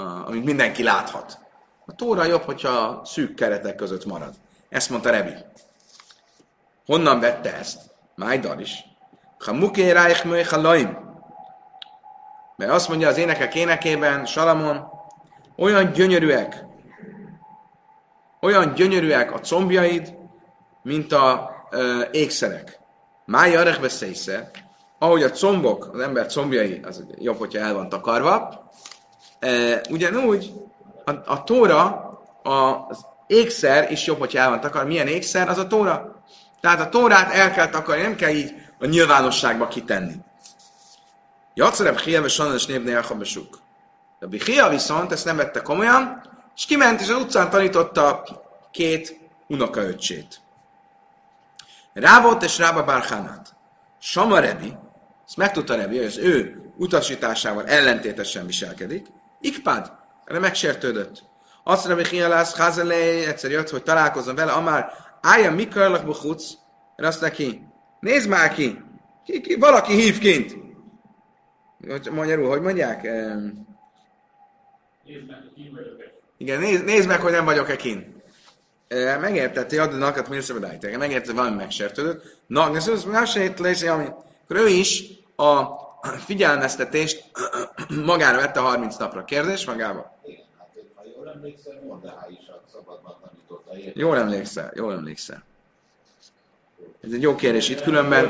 a, amit mindenki láthat. A tóra jobb, hogyha szűk keretek között marad. Ezt mondta Rebi. Honnan vette ezt? Májdar is. Ha muké ráich laim. Mert azt mondja az énekek énekében, Salamon, olyan gyönyörűek, olyan gyönyörűek a combjaid, mint a ö, ékszerek. Mája arech beszésze, ahogy a combok, az ember combjai, az jobb, hogyha el van takarva, e, ugyanúgy a, a tóra, az ékszer is jobb, hogyha el van takarva. Milyen ékszer? Az a tóra. Tehát a tórát el kell takarni, nem kell így a nyilvánosságba kitenni. Jacareb Hielve Sanas névnél Elhabesuk. A Bihia viszont ezt nem vette komolyan, és kiment, és az utcán tanította két unokaöccsét. Rávot és Rába Bárhánát. Sama Rebi, ezt megtudta Rebi, hogy az ő utasításával ellentétesen viselkedik. Ikpad, erre megsértődött. Azt Rebi Hialász, Hazelé, egyszer jött, hogy találkozom vele, amár állja Mikarlak Buchuc, erre azt neki, nézd már ki, ki, ki valaki hív kint. Magyarul, hogy mondják? Nézd meg, Igen, nézd, nézd meg, hogy nem vagyok-e kint. Megértette, hogy nakat miért szabad Megértette, valami megsértődött. Na, ez az másért lesz, ami akkor ő is a figyelmeztetést magára vette 30 napra. Kérdés magába? jól emlékszel, is a szabadban tanította. Jól emlékszel, jól emlékszel. Ez egy jó kérdés itt, különben...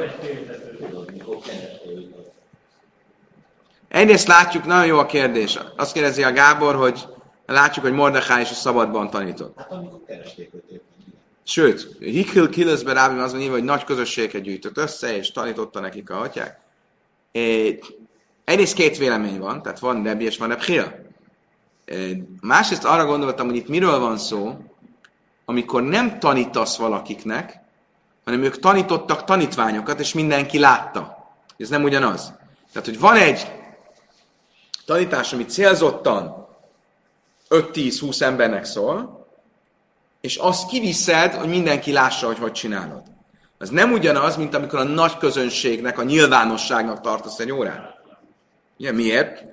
Egyrészt látjuk, nagyon jó a kérdés. Azt kérdezi a Gábor, hogy látjuk, hogy Mordechai is a szabadban tanított. Hát amikor keresték őt Sőt, Hikil Kileszbe Rábim az mondja, hogy nagy közösséget gyűjtött össze, és tanította nekik a atyák. Egyrészt két vélemény van, tehát van Rebi és van Rebhia. Másrészt arra gondoltam, hogy itt miről van szó, amikor nem tanítasz valakiknek, hanem ők tanítottak tanítványokat, és mindenki látta. Ez nem ugyanaz. Tehát, hogy van egy tanítás, ami célzottan 5-10-20 embernek szól, és azt kiviszed, hogy mindenki lássa, hogy hogy csinálod. Ez nem ugyanaz, mint amikor a nagy közönségnek, a nyilvánosságnak tartasz egy órát. Ugye, miért?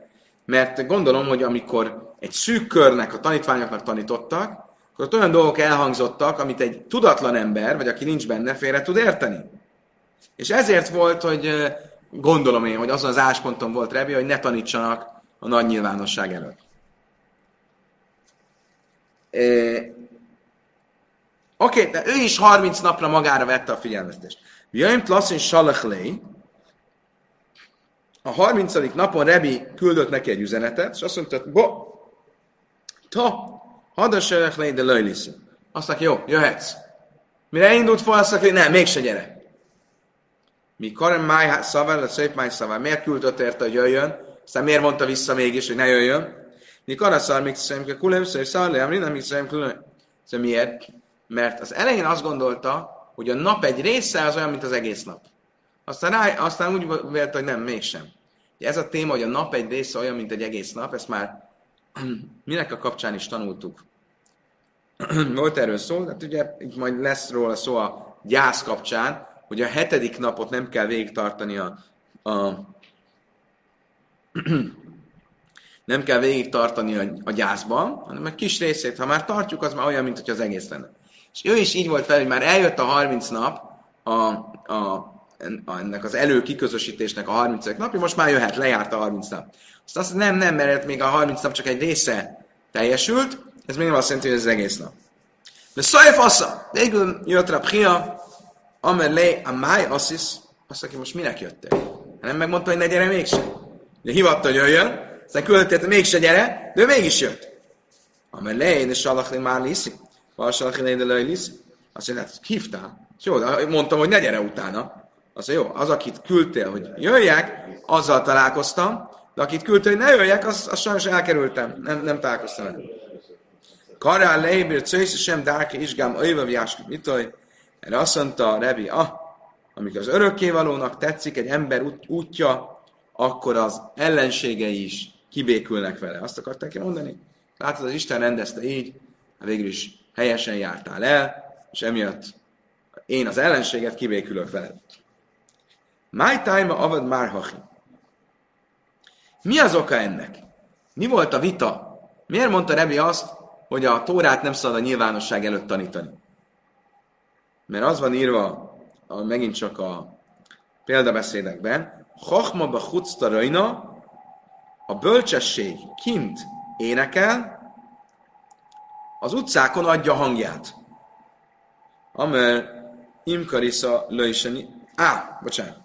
Mert gondolom, hogy amikor egy szűk körnek a tanítványoknak tanítottak, akkor ott olyan dolgok elhangzottak, amit egy tudatlan ember, vagy aki nincs benne, félre tud érteni. És ezért volt, hogy gondolom én, hogy azon az ásponton volt Rebi, hogy ne tanítsanak a nagy nyilvánosság előtt. Oké, okay, de ő is 30 napra magára vette a figyelmeztést. Jöjjön Tlassin Salachlei, a 30. napon Rebi küldött neki egy üzenetet, és azt mondta, bo, ta, Hadaselachlei de löjliszi. Azt mondja, jó, jöhetsz. Mire indult fel, azt mondja, nem, mégse gyere. Mi Karen Máj szavál, a szép Máj szavál, miért küldött érte, hogy jöjjön? Aztán miért mondta vissza mégis, hogy ne jöjjön? Mi Karaszar, mik szerint, kulem, szerint, szarlé, nem, mik szerint, kulem. Szóval miért? Mert az elején azt gondolta, hogy a nap egy része az olyan, mint az egész nap. Aztán, rá, aztán úgy vélt, hogy nem, mégsem. Ez a téma, hogy a nap egy része olyan, mint egy egész nap, ezt már minek a kapcsán is tanultuk. Volt erről szó, hát ugye itt majd lesz róla szó a gyász kapcsán, hogy a hetedik napot nem kell végig tartani a, a nem kell végig tartani a, a gyászban, hanem egy kis részét, ha már tartjuk, az már olyan, mint hogy az egész lenne. És ő is így volt fel, hogy már eljött a 30 nap, a, a, ennek az előkiközösítésnek a 30 napja, most már jöhet, lejárt a 30 nap. Azt azt nem, nem, mert még a 30 nap csak egy része teljesült, ez még nem azt jelenti, hogy ez az egész nap. De Szajef assza, végül jött rá Pchia, amelé a máj asszisz, azt aki most minek jöttél? Nem megmondta, hogy ne gyere mégsem. De hivatta, hogy jöjjön, aztán küldött, mégse gyere, de ő mégis jött. Amelé, én is salachli már liszi. Valsalachli de liszi. Azt mondja, hát hívtál. Jó, de mondtam, hogy ne gyere utána. Azt mondja, jó, az, akit küldtél, hogy jöjjek, azzal találkoztam, de akit küldtél, hogy ne jöjjek, azt, azt sajnos elkerültem. Nem, nem találkoztam vele. Karál leibir cősz sem dárke isgám öjvöv jáskut. Mit hogy? Erre azt mondta a Rebi, ah, amikor az örökkévalónak tetszik egy ember út, útja, akkor az ellenségei is kibékülnek vele. Azt akarták mondani? Látod, az Isten rendezte így, hát végül is helyesen jártál el, és emiatt én az ellenséget kibékülök veled. My time avad már Mi az oka ennek? Mi volt a vita? Miért mondta Rebi azt, hogy a Tórát nem szabad a nyilvánosság előtt tanítani? Mert az van írva a, megint csak a példabeszédekben, Chachma ba a bölcsesség kint énekel, az utcákon adja hangját. Amer imkarisza löjseni. Á, bocsánat.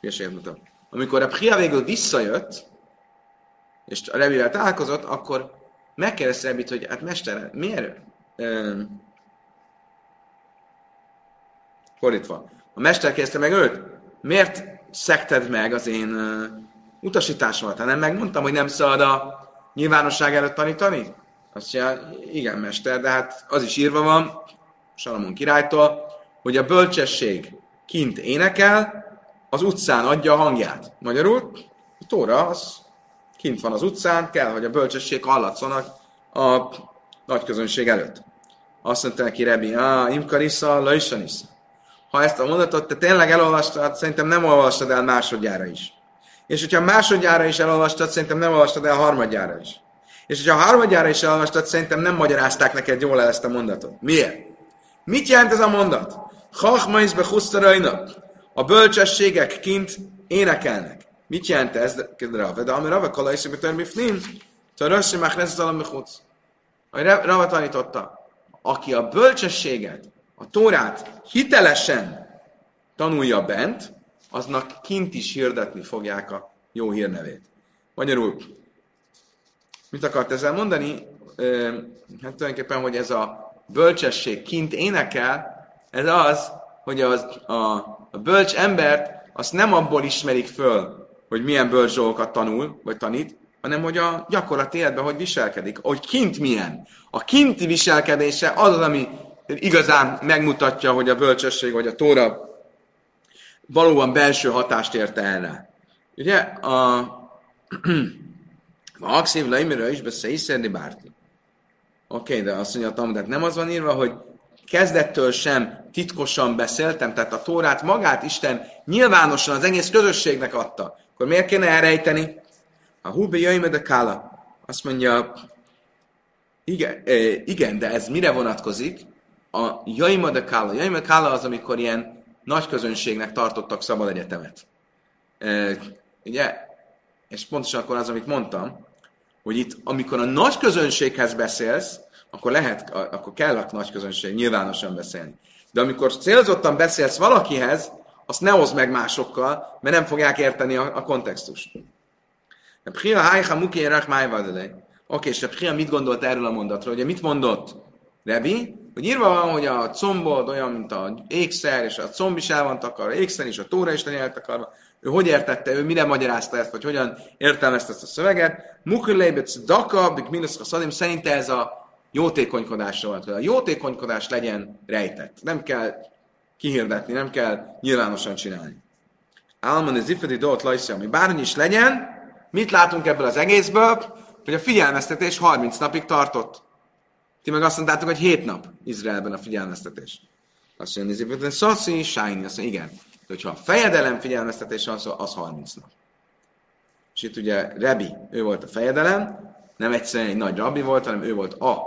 Hülyeséget mutam. Amikor a Pria végül visszajött, és a Rebivel találkozott, akkor megkérdezte Rebit, hogy hát mester, miért? Um, fordítva. A mester kérdezte meg őt, miért szekted meg az én utasításomat? Hát nem megmondtam, hogy nem szabad a nyilvánosság előtt tanítani? Azt mondja, igen, mester, de hát az is írva van, Salamon királytól, hogy a bölcsesség kint énekel, az utcán adja a hangját. Magyarul, a Tóra az kint van az utcán, kell, hogy a bölcsesség hallatszanak a nagy közönség előtt. Azt mondta neki Rebi, ah, imkarisza, lajsanisza. Ha ezt a mondatot te tényleg elolvastad, szerintem nem olvastad el másodjára is. És hogyha másodjára is elolvastad, szerintem nem olvastad el harmadjára is. És hogyha harmadjára is elolvastad, szerintem nem magyarázták neked jól el ezt a mondatot. Miért? Mit jelent ez a mondat? Chachmaiz be A bölcsességek kint énekelnek. Mit jelent ez? Rava, de ami Rava kalajszi, mit törmi flim, törössi máchnesz a mechutz. Ahogy Rava tanította, aki a bölcsességet, a Tórát hitelesen tanulja bent, aznak kint is hirdetni fogják a jó hírnevét. Magyarul, mit akart ezzel mondani? Hát tulajdonképpen, hogy ez a bölcsesség kint énekel, ez az, hogy az, a, a bölcs embert azt nem abból ismerik föl, hogy milyen bölcs dolgokat tanul, vagy tanít, hanem hogy a gyakorlati életben hogy viselkedik, hogy kint milyen. A kinti viselkedése az az, ami igazán megmutatja, hogy a bölcsesség vagy a tóra valóban belső hatást érte el Ugye a a Axiv Laimira is beszélni bárti. Oké, de azt mondja, tehát nem az van írva, hogy kezdettől sem titkosan beszéltem, tehát a Tórát magát Isten nyilvánosan az egész közösségnek adta. Akkor miért kéne elrejteni? A Hubi jöjjme de Kála. Azt mondja, igen, igen, de ez mire vonatkozik? A Jaima de Kála. Jaima de Kála az, amikor ilyen nagy közönségnek tartottak szabad egyetemet. E, ugye, és pontosan akkor az, amit mondtam, hogy itt, amikor a nagy közönséghez beszélsz, akkor lehet, akkor kell a nagy közönség nyilvánosan beszélni. De amikor célzottan beszélsz valakihez, azt ne hozd meg másokkal, mert nem fogják érteni a, a kontextust. Oké, és a Pria mit gondolt erről a mondatról? Ugye mit mondott? Rebi, hogy írva van, hogy a combod olyan, mint a ékszer, és a comb is el van takarva, ékszer is, a tóra is legyen eltakarva. Ő hogy értette, ő mire magyarázta ezt, vagy hogyan értelmezte ezt a szöveget? Mukulébet daka, bik minusz szadim, szerinte ez a jótékonykodásra van. A jótékonykodás legyen rejtett. Nem kell kihirdetni, nem kell nyilvánosan csinálni. Álmon az ifedi dolgot lajszja, ami bármi is legyen, mit látunk ebből az egészből? Hogy a figyelmeztetés 30 napig tartott. Ti meg azt mondtátok, hogy 7 nap Izraelben a figyelmeztetés. Azt mondja, hogy szaszi, sájni, azt mondja, igen. De hogyha a fejedelem figyelmeztetés van, az 30 nap. És itt ugye Rebi, ő volt a fejedelem, nem egyszerűen egy nagy rabbi volt, hanem ő volt a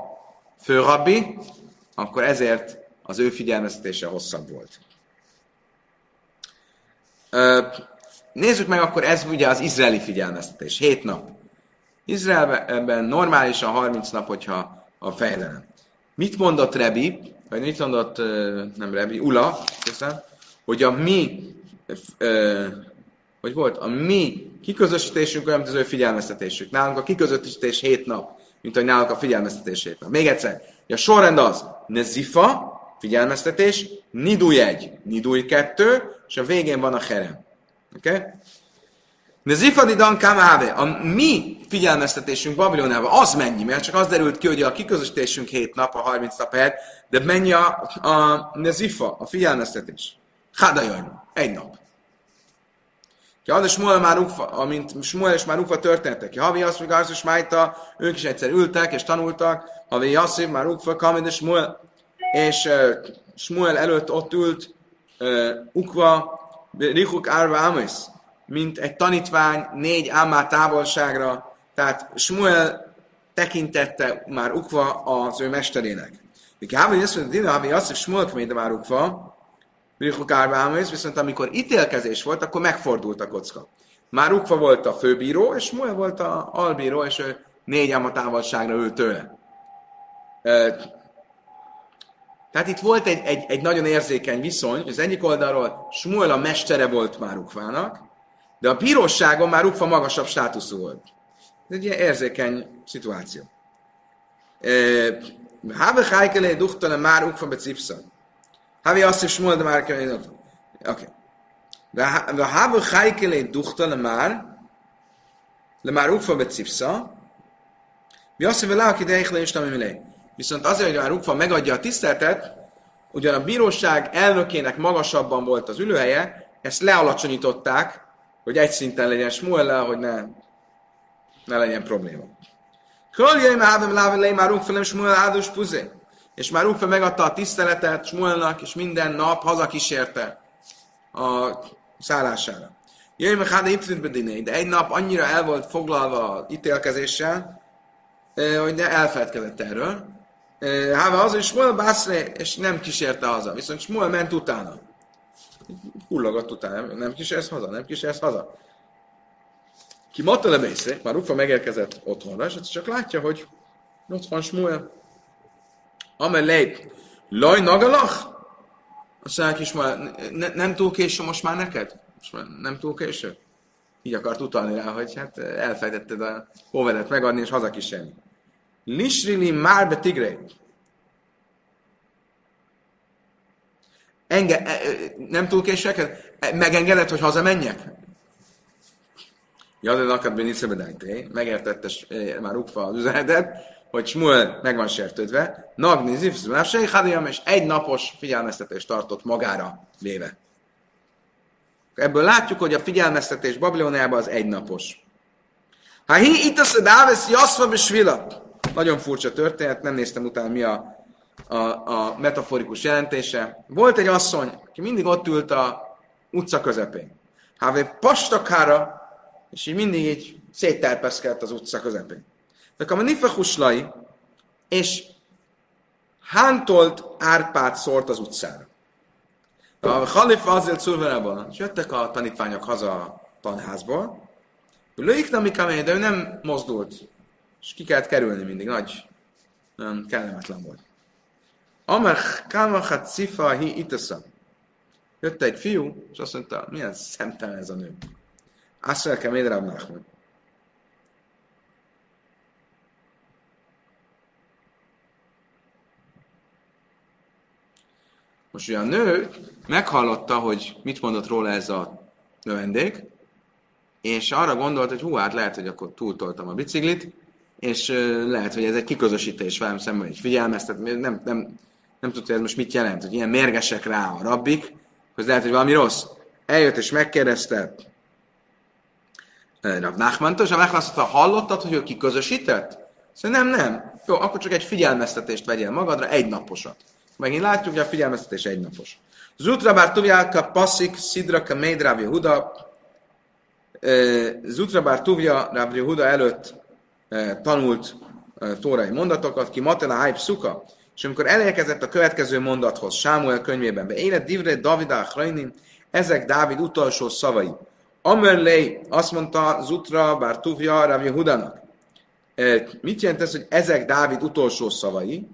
főrabbi, akkor ezért az ő figyelmeztetése hosszabb volt. Nézzük meg akkor, ez ugye az izraeli figyelmeztetés, 7 nap. Izraelben normálisan 30 nap, hogyha a fejedelem. Mit mondott Rebi, vagy mit mondott, nem Rebi, Ula, hiszem, hogy a mi, hogy volt, a mi kiközösítésünk olyan, mint az ő figyelmeztetésük. Nálunk a kiközösítés 7 nap, mint hogy nálunk a figyelmeztetés 7 nap. Még egyszer, a sorrend az, nezifa, figyelmeztetés, nidúj egy, nidúj kettő, és a végén van a herem. Oké? Okay? Nezifadi dan kamáve, a mi figyelmeztetésünk Babilonában, az mennyi, mert csak az derült ki, hogy a kiközösítésünk 7 nap, a 30 nap helyett, de mennyi a, a nezifa, a figyelmeztetés? Hadajajn, egy nap. Ki ad Smuel már Ukfa, amint Smuel és már Ukfa történtek. Havi azt, hogy Garzus Májta, ők is egyszer ültek és tanultak. Havi Jasszib már Ukfa, Kamid és Smuel. És uh, Smuel előtt ott ült Ukva, Richuk Árva Amis, mint egy tanítvány négy ámá távolságra. Tehát Smuel tekintette már Ukva az ő mesterének. Havi azt, hogy Dina havi azt, hogy Smuel keméde már Ukva, viszont amikor ítélkezés volt, akkor megfordult a kocka. Már Ukva volt a főbíró, és Moel volt a albíró, és ő négy a távolságra ült tőle. Tehát itt volt egy, egy, egy nagyon érzékeny viszony, az egyik oldalról Smuel a mestere volt már Ukvának, de a bíróságon már Ukva magasabb státuszú volt. Ez egy ilyen érzékeny szituáció. Habe Heikelé duchtale már Ukva becipsa. Havi Yosef Shmuel de Mar Kainot. Okay. Da have Chaykele duchta lemar, lemar ukfa betzipsa, Yosef velá ki deich le is Viszont azért, hogy már Ukfa megadja a tiszteletet, ugyan a bíróság elnökének magasabban volt az ülőhelye, ezt lealacsonyították, hogy egy szinten legyen Smuel hogy ne, ne legyen probléma. Köljöjj már, hávem már Ukfa nem Smuel áldus puzé és már Ufa megadta a tiszteletet Smuelnak, és minden nap hazakísérte a szállására. Jöjj meg hát de egy nap annyira el volt foglalva ítélkezéssel, hogy ne elfeledkezett erről. Háva az, hogy Smuel bászre, és nem kísérte haza. Viszont Smuel ment utána. Hullogott utána, nem kísérsz haza, nem kísérsz haza. Ki matta lemészre, már Ufa megérkezett otthonra, és csak látja, hogy ott van Smuel. Amelé, laj nagalach? Azt mondják is már, ne, nem túl késő most már neked? Most már nem túl késő? Így akart utalni rá, hogy hát elfejtetted a hóvedet megadni, és hazakísérni. Lisrili már be tigre. Enge, e, e, nem túl késő neked? E, megengedett, hogy hazamenjek? Jadon akad ben megértette már Ukfa az üzenetet, hogy Smuel meg van sértődve, Nagni Zivsz, és egy napos figyelmeztetést tartott magára véve. Ebből látjuk, hogy a figyelmeztetés Babiloniában az egynapos. Ha hi itt a Dáves Jaszva. Nagyon furcsa történet, nem néztem utána mi a, a, a metaforikus jelentése. Volt egy asszony, aki mindig ott ült a utca közepén. Hávé pastakára, és így mindig így szétterpeszkedett az utca közepén. De a nifehuslai, és hántolt árpát szólt az utcára. A halifa azért szulverában, és jöttek a tanítványok haza a tanházból, Lőik nem de ő nem mozdult, és ki kellett kerülni mindig, nagy, nem kellemetlen volt. Amar kamachat cifa hi itasa. Jött egy fiú, és azt mondta, milyen szemtelen ez a nő. Azt mondja, Méd Rab Nachman. Most ugye a nő meghallotta, hogy mit mondott róla ez a növendék, és arra gondolt, hogy hú, hát lehet, hogy akkor túltoltam a biciklit, és lehet, hogy ez egy kiközösítés velem szemben, egy figyelmeztet, nem, nem, nem tudta, ez most mit jelent, hogy ilyen mérgesek rá a rabbik, hogy lehet, hogy valami rossz. Eljött és megkérdezte Rav Nachmantos, a Nachman azt mondta, hallottad, hogy ő kiközösített? Szóval nem, nem. Jó, akkor csak egy figyelmeztetést vegyél magadra, egy naposat. Megint látjuk, hogy a figyelmeztetés egy napos. Zutra bár tuvjálka passzik, szidra ka méd Rav Yehuda, Zutra bár tuvja Rav Yehuda előtt tanult tórai mondatokat, ki matela hype szuka, és amikor elérkezett a következő mondathoz, Sámuel könyvében, be élet divre Davida Achrainim, ezek Dávid utolsó szavai. Amerlei azt mondta Zutra, bár Tuvja, Rav Yehudanak. Mit jelent ez, hogy ezek Dávid utolsó szavai?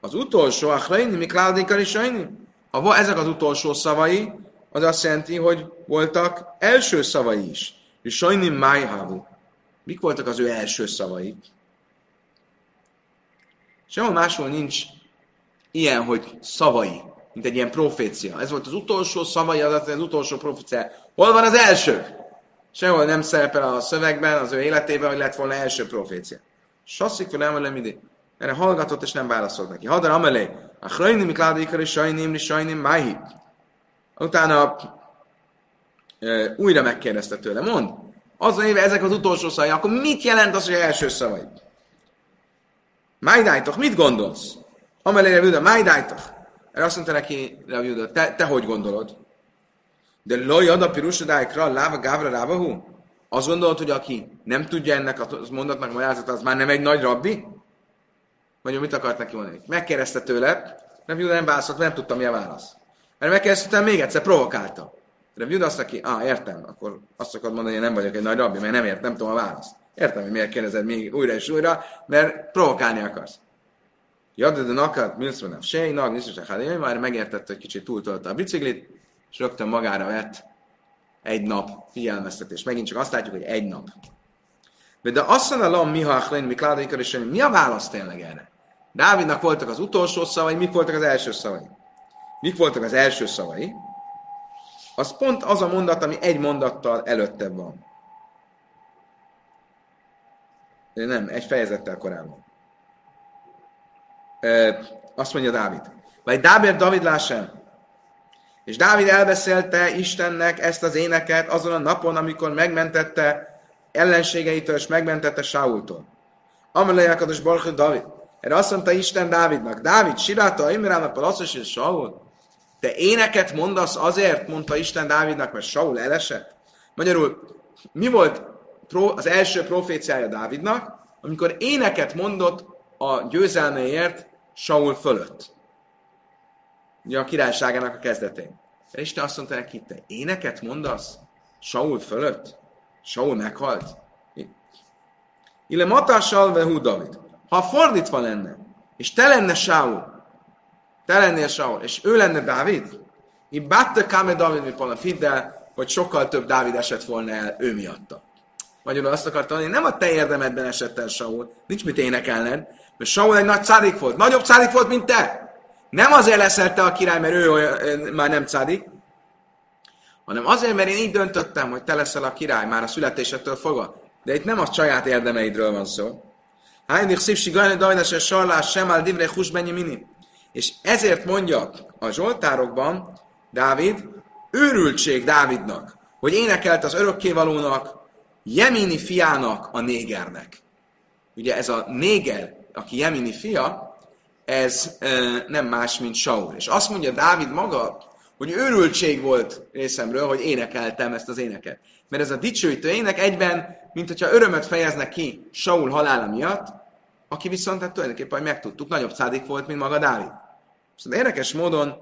Az utolsó, Achrainim, Mikláudikar és Ha ezek az utolsó szavai, az azt jelenti, hogy voltak első szavai is. És Sajnim Májhávu. Mik voltak az ő első szavai? Sehol máshol nincs ilyen, hogy szavai, mint egy ilyen profécia. Ez volt az utolsó szavai, az az utolsó profécia. Hol van az első? Sehol nem szerepel a szövegben, az ő életében, hogy lett volna első profécia. Sasszik fel emelem ide. Erre hallgatott és nem válaszolt neki. Hadar amelé. A hrajni mikládaikar és sajnim, és sajnim máhi. Utána újra megkérdezte tőle. Mond, az éve ezek az utolsó szavai, akkor mit jelent az, hogy első szavai? Májdájtok, mit gondolsz? Amelé Reviuda, májdájtok. Erre azt mondta neki Reviuda, te, te hogy gondolod? De loj ad a pirusodáikra, láva gávra rávahu? Azt gondolod, hogy aki nem tudja ennek a mondatnak magyarázat, az már nem egy nagy rabbi? Vagy mit akart neki mondani? Megkérdezte tőle, Reviuda nem válaszolt, nem tudtam, mi a válasz. Mert megkérdezte még egyszer, provokálta. Reviuda azt neki, ah, értem, akkor azt akarod mondani, hogy én nem vagyok egy nagy rabbi, mert nem ért, nem tudom a választ. Értem, hogy miért kérdezed még újra és újra, mert provokálni akarsz. Jadad a nakat, milszvanem sej, nag, nisztus a már megértette, hogy kicsit túltolta a biciklit, és rögtön magára vett egy nap figyelmeztetés. Megint csak azt látjuk, hogy egy nap. De azt lam miha achlain, mikládaikar, és mi a válasz tényleg erre? Dávidnak voltak az utolsó szavai, mik voltak az első szavai? Mik voltak az első szavai? Az pont az a mondat, ami egy mondattal előtte van. Nem, egy fejezettel korábban. E, azt mondja Dávid. Vagy Dábér David lássam. És Dávid elbeszélte Istennek ezt az éneket azon a napon, amikor megmentette ellenségeitől, és megmentette Saultól. Amelejákados Barcha David. Erre azt mondta Isten Dávidnak, Dávid, siráta, Imrának, Palaszos és Saul. Te éneket mondasz azért, mondta Isten Dávidnak, mert Saul elesett? Magyarul, mi volt az első proféciája Dávidnak, amikor éneket mondott a győzelméért Saul fölött. Ugye a királyságának a kezdetén. És Isten azt mondta neki, te éneket mondasz Saul fölött? Saul meghalt? Ille matással vehu David. Ha fordítva lenne, és te lenne Saul, te lennél Saul, és ő lenne Dávid, így bátte káme Dávid, mi Palafiddel, hogy sokkal több Dávid esett volna el ő miatta. Magyarul azt akartam mondani, nem a te érdemedben esett el Saul, nincs mit énekelned, mert Saul egy nagy cádik volt, nagyobb cádik volt, mint te. Nem azért leszel te a király, mert ő olyan, már nem cádik, hanem azért, mert én így döntöttem, hogy te leszel a király már a születésettől fogva. De itt nem a saját érdemeidről van szó. Hájnik szívsi gajni dajdas és sarlás sem áll divre mini. És ezért mondja a Zsoltárokban Dávid, őrültség Dávidnak, hogy énekelt az örökkévalónak, Jemini fiának a négernek. Ugye ez a néger, aki Jemini fia, ez e, nem más, mint Saul. És azt mondja Dávid maga, hogy őrültség volt részemről, hogy énekeltem ezt az éneket. Mert ez a dicsőítő ének egyben, mint hogyha örömöt fejeznek ki Saul halála miatt, aki viszont hát tulajdonképpen, hogy megtudtuk, nagyobb szádik volt, mint maga Dávid. És érdekes módon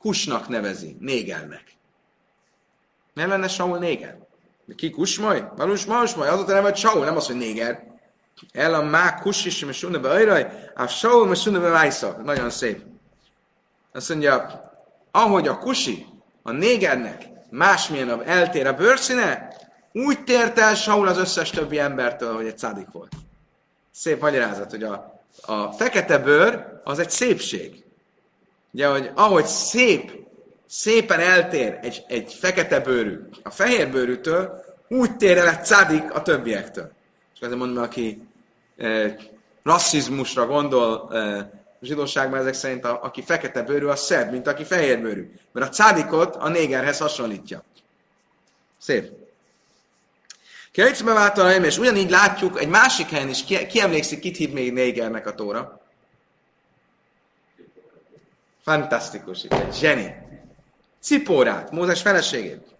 Kusnak nevezi, négernek. Nem lenne Saul néger? De ki kus majd? Valós most majd? Az a neve, hogy Saul, nem az, hogy néger. El a má kus is, és sunne be ajraj, a Saul, és sunne be Nagyon szép. Azt mondja, ahogy a kusi, a négernek másmilyen a, eltér a bőrszíne, úgy tért el Saul az összes többi embertől, hogy egy szádik volt. Szép magyarázat, hogy a, a fekete bőr az egy szépség. Ugye, hogy ahogy szép, szépen eltér egy, egy fekete bőrű a fehér bőrűtől, úgy tér el egy szádik a többiektől. És azért mondom, aki e, rasszizmusra gondol, e, a zsidóságban ezek szerint a, aki fekete bőrű, az szebb, mint aki fehér bőrű. Mert a cádikot a négerhez hasonlítja. Szép. Kericbe váltal és ugyanígy látjuk egy másik helyen is, ki, ki emlékszik, kit hív még négernek a tóra? Fantasztikus, itt egy zseni. Cipórát, Mózes feleségét.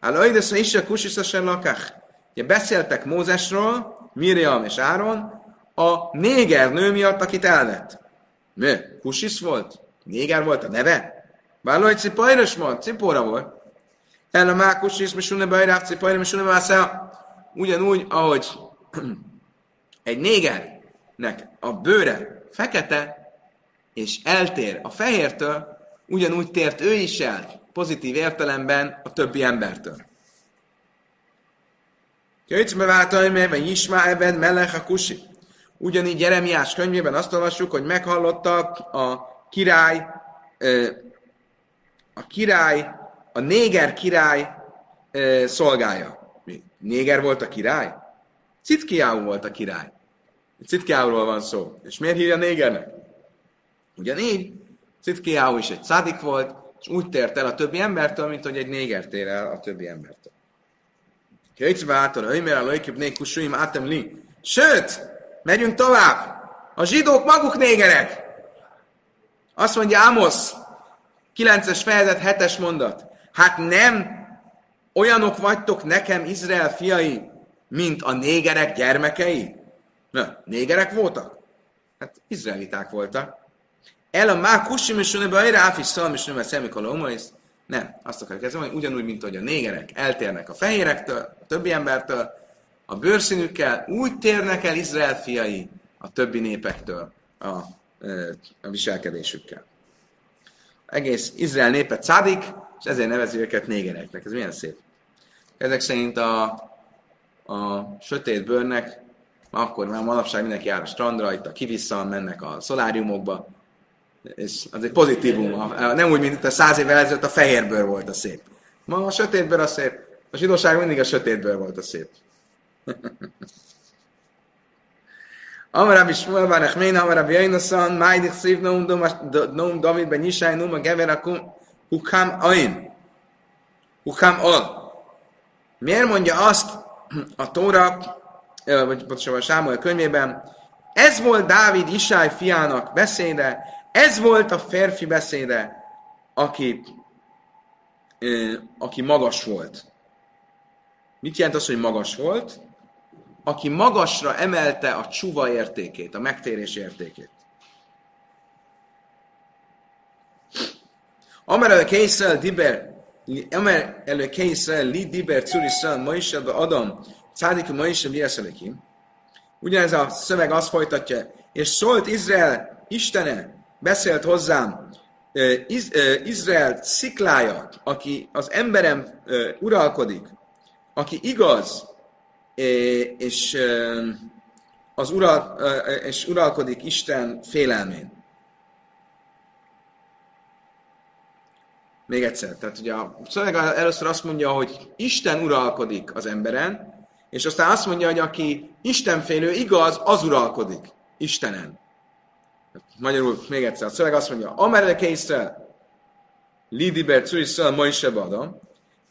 Alaides is a kusiszesen lakach. Ugye beszéltek Mózesről, Miriam és Áron, a néger nő miatt, akit elvett. Mi? Kusis volt? Néger volt a neve? Valahogy cipajros volt, cipóra volt. El a mákus is, mesune bajrá, cipajra, mesune mászá. Ugyanúgy, ahogy egy négernek a bőre fekete, és eltér a fehértől, ugyanúgy tért ő is el, pozitív értelemben a többi embertől. Könycbe váltai, mert Ismá ebben melech a kusi. Ugyanígy Jeremiás könyvében azt olvassuk, hogy meghallotta a király, a király, a néger király szolgája. Néger volt a király? Citkiáú volt a király. Citkiáúról van szó. És miért hívja négernek? Ugyanígy, Citkiáú is egy szádik volt, és úgy tért el a többi embertől, mint hogy egy néger tér el a többi embertől. Kétsbe által, miért a lőkép nékusuim átem li. Sőt, Megyünk tovább. A zsidók maguk négerek. Azt mondja Amos, 9-es fejezet, 7-es mondat. Hát nem olyanok vagytok nekem, Izrael fiai, mint a négerek gyermekei? Na, négerek voltak? Hát izraeliták voltak. El a má kusim és be a ráfis szalm és növe szemikol Nem, azt akarjuk ezzel mondani, ugyanúgy, mint hogy a négerek eltérnek a fehérektől, a többi embertől, a bőrszínükkel úgy térnek el Izrael fiai a többi népektől a, a viselkedésükkel. Egész Izrael népe cádik, és ezért nevezi őket négereknek. Ez milyen szép. Ezek szerint a, a sötét bőrnek, akkor már manapság mindenki jár a strandra, itt a kivissza, mennek a szoláriumokba, és az egy pozitívum. Nem úgy, mint a száz évvel ezelőtt a fehér bőr volt a szép. Ma a sötét bőr a szép. A zsidóság mindig a sötét bőr volt a szép. Amar Rabbi Shmuel bar Echmein, Amar Rabbi Yonasan, Májdik Szív Noum David ben Yishai Noum a Gever Hukam Ain. Hukam Al. Miért mondja azt a Tóra, vagy pontosabban a Sámuel könyvében, ez volt Dávid Isai fiának beszéde, ez volt a férfi beszéde, aki, aki magas volt. Mit jelent az, hogy magas volt? aki magasra emelte a csuva értékét, a megtérés értékét. Amer el készel diber, Amer el készel li diber curi szan, ma is Adam, cádik ma is. Ugyanez a szöveg azt folytatja, és szólt Izrael Istene, beszélt hozzám, Iz, Izrael sziklája, aki az emberem uralkodik, aki igaz, és az ural, és uralkodik Isten félelmén. Még egyszer. Tehát ugye a szöveg először azt mondja, hogy Isten uralkodik az emberen, és aztán azt mondja, hogy aki Istenfélő igaz, az uralkodik Istenen. Magyarul még egyszer, a szöveg azt mondja, Amereke Israel, Lidiber Curiszel Moise Bada,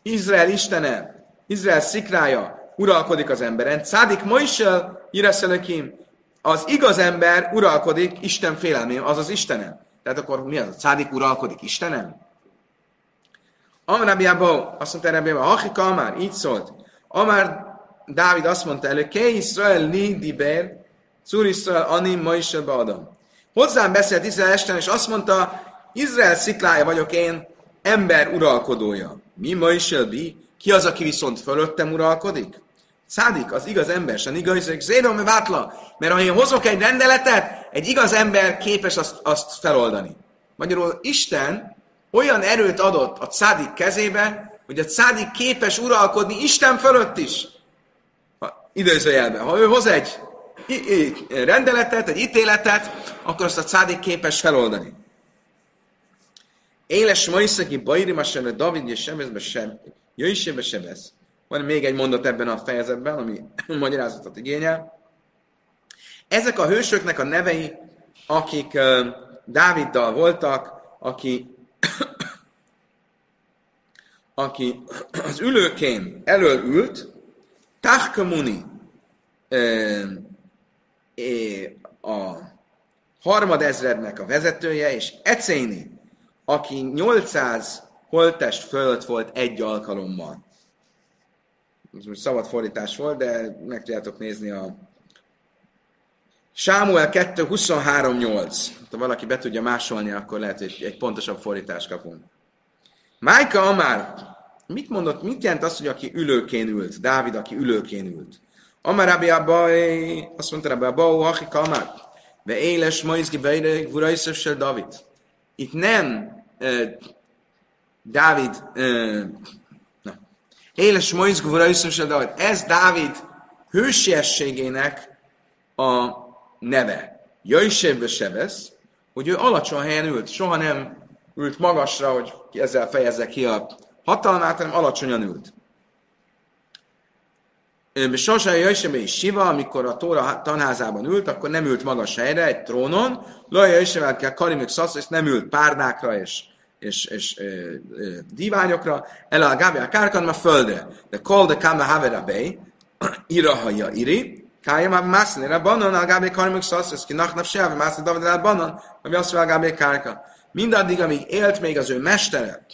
Izrael Istene, Izrael szikrája uralkodik az emberen, Cádik Moise Ireszelökim, az igaz ember uralkodik Isten félelmén, azaz Istenem. Tehát akkor mi az? A cádik uralkodik Istenem? Amar azt mondta Rabbi Abba, Achika Amár, így szólt. Amár Dávid azt mondta elő, Ke Israel li diber, Israel anim ma Adam. Hozzám beszélt Izrael Esten, és azt mondta, Izrael sziklája vagyok én, ember uralkodója. Mi ma is bi? Ki az, aki viszont fölöttem uralkodik? Szádik, az igaz ember, se igaz, zérom vátla. Mert ha én hozok egy rendeletet, egy igaz ember képes azt, azt feloldani. Magyarul Isten olyan erőt adott a szádik kezébe, hogy a szádik képes uralkodni Isten fölött is. Ha, időzőjelben. Ha ő hoz egy rendeletet, egy ítéletet, akkor azt a szádik képes feloldani. Éles Maiszaki Bairi Masebe David és Sebezbe sem, Jöjsébe Sebez. Van még egy mondat ebben a fejezetben, ami magyarázatot igényel. Ezek a hősöknek a nevei, akik Dáviddal voltak, aki, aki az ülőkén elől ült, Tahkamuni a harmadezrednek a vezetője, és Ecéni, aki 800 holtest fölött volt egy alkalommal. Ez most szabad fordítás volt, de meg tudjátok nézni a Sámuel 2, 23, 8. Ha valaki be tudja másolni, akkor lehet, hogy egy pontosabb fordítást kapunk. Májka Amár, mit mondott, mit jelent az, hogy aki ülőkén ült? Dávid, aki ülőkén ült. Amár Rabbi Abai, azt mondta Rabbi Abba, Hachi Kamár, ve éles Maizgi Beire, Guraiszössel David. Itt nem uh, Dávid, uh, na, éles Maizgi Guraiszössel David. Ez Dávid hősiességének a neve. Jöjjsévbe se vesz, hogy ő alacsony helyen ült, soha nem ült magasra, hogy ezzel fejezze ki a hatalmát, hanem alacsonyan ült. Sosai Jöjsebe is Siva, amikor a Tóra tanházában ült, akkor nem ült magas helyre, egy trónon, Laja Jöjsebe kell Karimik Szasz, és nem ült párnákra és, és, és ö, ö, diványokra, el a Gábia Kárkan, a földre. De kol de Kama Havera Bey, Irahaja Iri, Kája már mászni, a banon, a Gábia Karimik Szasz, és ki nach napsel, vagy mászni David el banon, ami azt mondja a Gábia Kárka. Mindaddig, amíg élt még az ő mestere,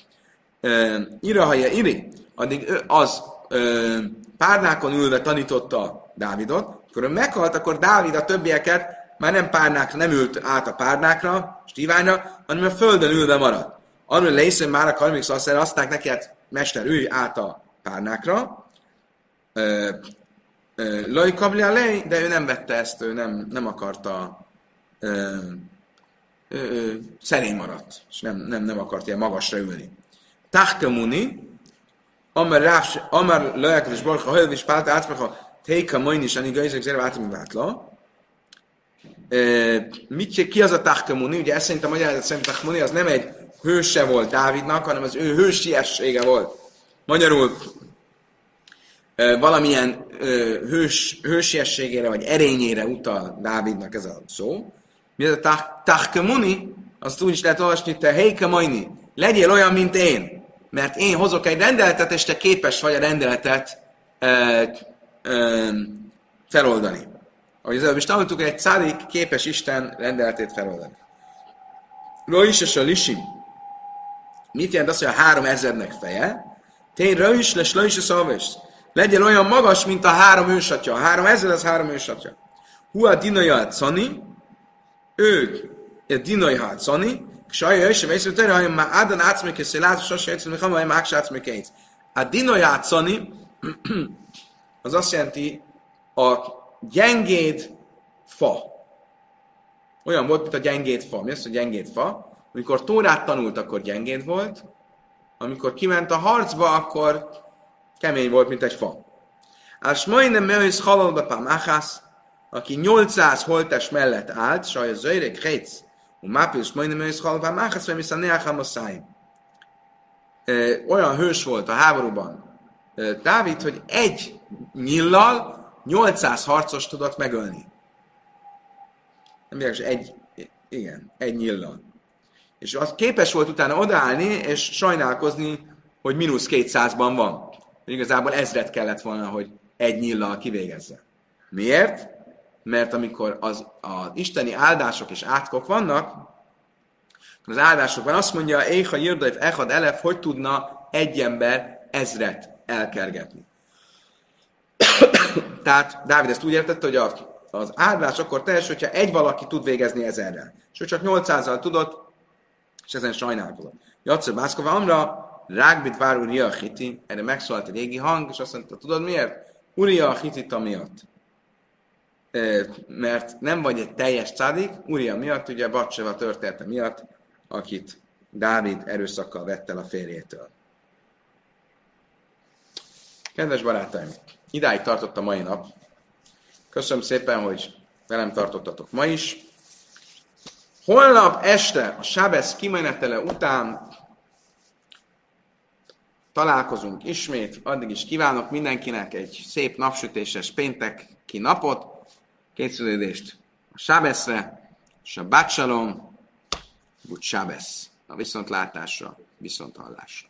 Irahaja Iri, addig az párnákon ülve tanította Dávidot, akkor ő meghalt, akkor Dávid a többieket már nem párnákra, nem ült át a párnákra, stíványra, hanem a földön ülve maradt. Arról Lészön már a karmik szasszer azták neki, hát mester, ülj át a párnákra, Laj kablia lej, de ő nem vette ezt, ő nem, nem akarta, ö, ö, szerény maradt, és nem, nem, nem akart ilyen magasra ülni. Tahkamuni, Amar Ráv, Amar Lajakadus Barcha, Hajl és Pálta Ácmecha, Teika Majn is, Ani Gajzek Zerva Átim Vátla. Mit, ki az a Tahkamuni? Ugye ez szerint a magyarázat szerint Tahkamuni az nem egy hőse volt Dávidnak, hanem az ő hősiessége volt. Magyarul valamilyen hős, hősiességére vagy erényére utal Dávidnak ez a szó. Mi ez a Tahkamuni? Azt úgy is lehet olvasni, te Heika Majni, legyél olyan, mint én mert én hozok egy rendeletet, és te képes vagy a rendeletet ö, ö, feloldani. Ahogy az előbb is tanultuk, egy szádik képes Isten rendeletét feloldani. Rois és a lisi. Mit jelent az, hogy a három ezrednek feje? Tény Rois les Rois a szalvés. Legyen olyan magas, mint a három ősatja. A három ezred az három ősatja. Hua dinaja cani, ők dinaja cani, Ksaja, és mész utána, hogy már Adán átszmék, és látsz, sose egyszer, hogy hamar, már átszmék egy. A dino játszani, az azt jelenti, a gyengéd fa. Olyan volt, mint a gyengéd fa. Mi az, a gyengéd fa? Amikor Tórát tanult, akkor gyengéd volt. Amikor kiment a harcba, akkor kemény volt, mint egy fa. Ás majdnem mehoz halal be pám aki 800 holtes mellett állt, saj az zöjrek hejtsz, Mápius majdnem őszhalván, máchasz, viszont néhány Olyan hős volt a háborúban Dávid, hogy egy nyillal 800 harcos tudott megölni. Nem világos, egy, igen, egy nyillal. És az képes volt utána odaállni és sajnálkozni, hogy mínusz 200-ban van. Igazából ezret kellett volna, hogy egy nyillal kivégezze. Miért? Mert amikor az, az isteni áldások és átkok vannak, az áldásokban azt mondja, Éha Jirdaif Echad Elef, hogy tudna egy ember ezret elkergetni. Tehát Dávid ezt úgy értette, hogy az áldás akkor teljes, hogyha egy valaki tud végezni ezerrel. És ő csak 800-al tudott, és ezen sajnálkozott. Jacsa Bászkova Amra, Rágbit vár Uria erre megszólalt egy régi hang, és azt mondta, tudod miért? Uria a Hitita miatt. Mert nem vagy egy teljes cádik, Uria miatt, ugye Bacseva története miatt, akit Dávid erőszakkal vett el a férjétől. Kedves barátaim, idáig tartott a mai nap. Köszönöm szépen, hogy velem tartottatok ma is. Holnap este a Sábesz kimenetele után találkozunk ismét. Addig is kívánok mindenkinek egy szép napsütéses pénteki napot, készülődést a Sábeszre, és a Bátsalom, úgy Sábesz. A viszontlátásra, viszonthallásra.